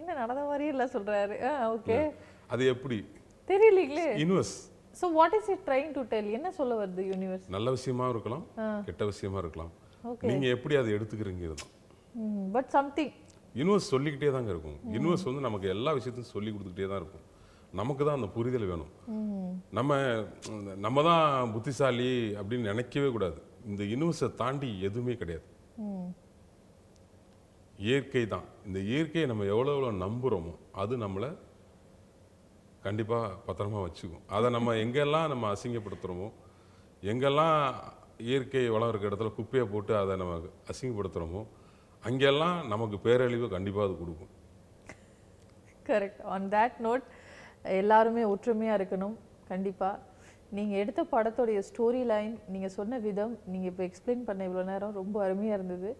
என்ன நடந்த மாதிரியே இல்லை சொல்றாரு. ஆ ஓகே அது எப்படி? தெரியலீங்களே. Invest so what is it trying to tell என்ன சொல்ல வருது யூனிவர்ஸ் நல்ல விஷயமா இருக்கலாம் கெட்ட விஷயமா இருக்கலாம். ஓகே நீங்க எப்படி அதை எடுத்துக்கிறீங்க பட் சம்திங் யூனிவர்ஸ் சொல்லிக்கிட்டே தாங்க இருக்கும். யூனிவர்ஸ் வந்து நமக்கு எல்லா விஷயத்தையும் சொல்லி கொடுத்துக்கிட்டே தான் இருக்கும். நமக்கு தான் அந்த புரிதல் வேணும். நம்ம நம்ம தான் புத்திசாலி அப்படின்னு நினைக்கவே கூடாது. இந்த யூனிவர்ஸை தாண்டி எதுவுமே கிடையாது. இயற்கை தான். இந்த இயற்கையை நம்ம எவ்வளோ எவ்வளோ நம்புகிறோமோ அது நம்மளை கண்டிப்பாக பத்திரமா வச்சுக்கும். அதை நம்ம எங்கெல்லாம் நம்ம அசிங்கப்படுத்துகிறோமோ எங்கெல்லாம் இயற்கை வளம் இருக்க இடத்துல குப்பையை போட்டு அதை நம்ம அசிங்கப்படுத்துகிறோமோ அங்கெல்லாம் நமக்கு பேரழிவு கண்டிப்பாக அது கொடுக்கும். கரெக்ட் ஆன் தேட் நோட் எல்லாருமே ஒற்றுமையாக இருக்கணும். கண்டிப்பாக நீங்கள் எடுத்த படத்தோடைய ஸ்டோரி லைன் நீங்கள் சொன்ன விதம் நீங்கள் இப்போ எக்ஸ்பிளைன் பண்ண இவ்வளோ நேரம் ரொம்ப அருமையாக இருந்தது.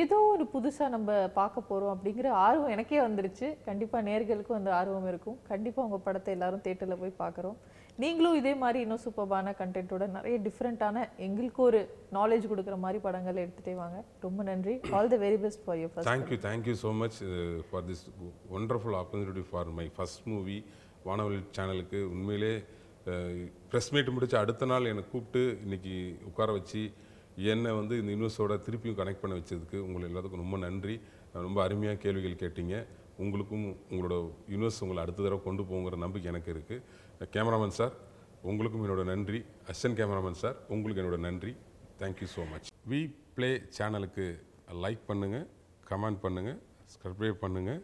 ஏதோ ஒரு புதுசாக நம்ம பார்க்க போகிறோம் அப்படிங்கிற ஆர்வம் எனக்கே வந்துருச்சு. கண்டிப்பாக நேர்களுக்கும் அந்த ஆர்வம் இருக்கும். கண்டிப்பாக உங்கள் படத்தை எல்லாரும் தேட்டரில் போய் பார்க்குறோம். நீங்களும் இதே மாதிரி இன்னும் சூப்பர்பான கண்டென்ட்டோட நிறைய டிஃப்ரெண்ட்டான எங்களுக்கு ஒரு நாலேஜ் கொடுக்குற மாதிரி படங்கள் எடுத்துகிட்டே வாங்க. ரொம்ப நன்றி. All the very best for your first thank you thank you so much for this wonderful opportunity for my first movie Vaanaveli சேனலுக்கு உண்மையிலே ப்ரெஸ் மீட் முடித்த அடுத்த நாள் என்னை கூப்பிட்டு இன்னைக்கு உட்கார வச்சு என்னை வந்து இந்த நியூஸோட திருப்பியும் கனெக்ட் பண்ண வச்சதுக்கு உங்களை எல்லாத்துக்கும் ரொம்ப நன்றி. ரொம்ப அருமையாக கேள்விகள் கேட்டீங்க. உங்களுக்கும் உங்களோட யூனிவர்ஸ் உங்களை அடுத்த தடவை கொண்டு போங்கிற நம்பிக்கை எனக்கு இருக்குது கேமராமேன் சார் உங்களுக்கும் என்னோட நன்றி. அசிஸ்டன்ட் கேமராமேன் சார் உங்களுக்கு என்னோட நன்றி. Thank you so much V play சேனலுக்கு லைக் பண்ணுங்கள் கமெண்ட் பண்ணுங்கள் சப்ஸ்கிரைப் பண்ணுங்கள்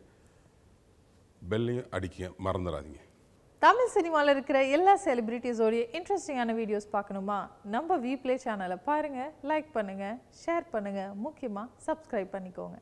பெல்லையும் அடிக்க மறந்துடாதீங்க. தமிழ் சினிமாவில் இருக்கிற எல்லா செலிபிரிட்டிஸோடைய இன்ட்ரெஸ்டிங்கான வீடியோஸ் பார்க்கணுமா? நம்ம வீப்ளே சேனலை பாருங்கள் லைக் பண்ணுங்கள் ஷேர் பண்ணுங்கள் முக்கியமாக சப்ஸ்கிரைப் பண்ணிக்கோங்க.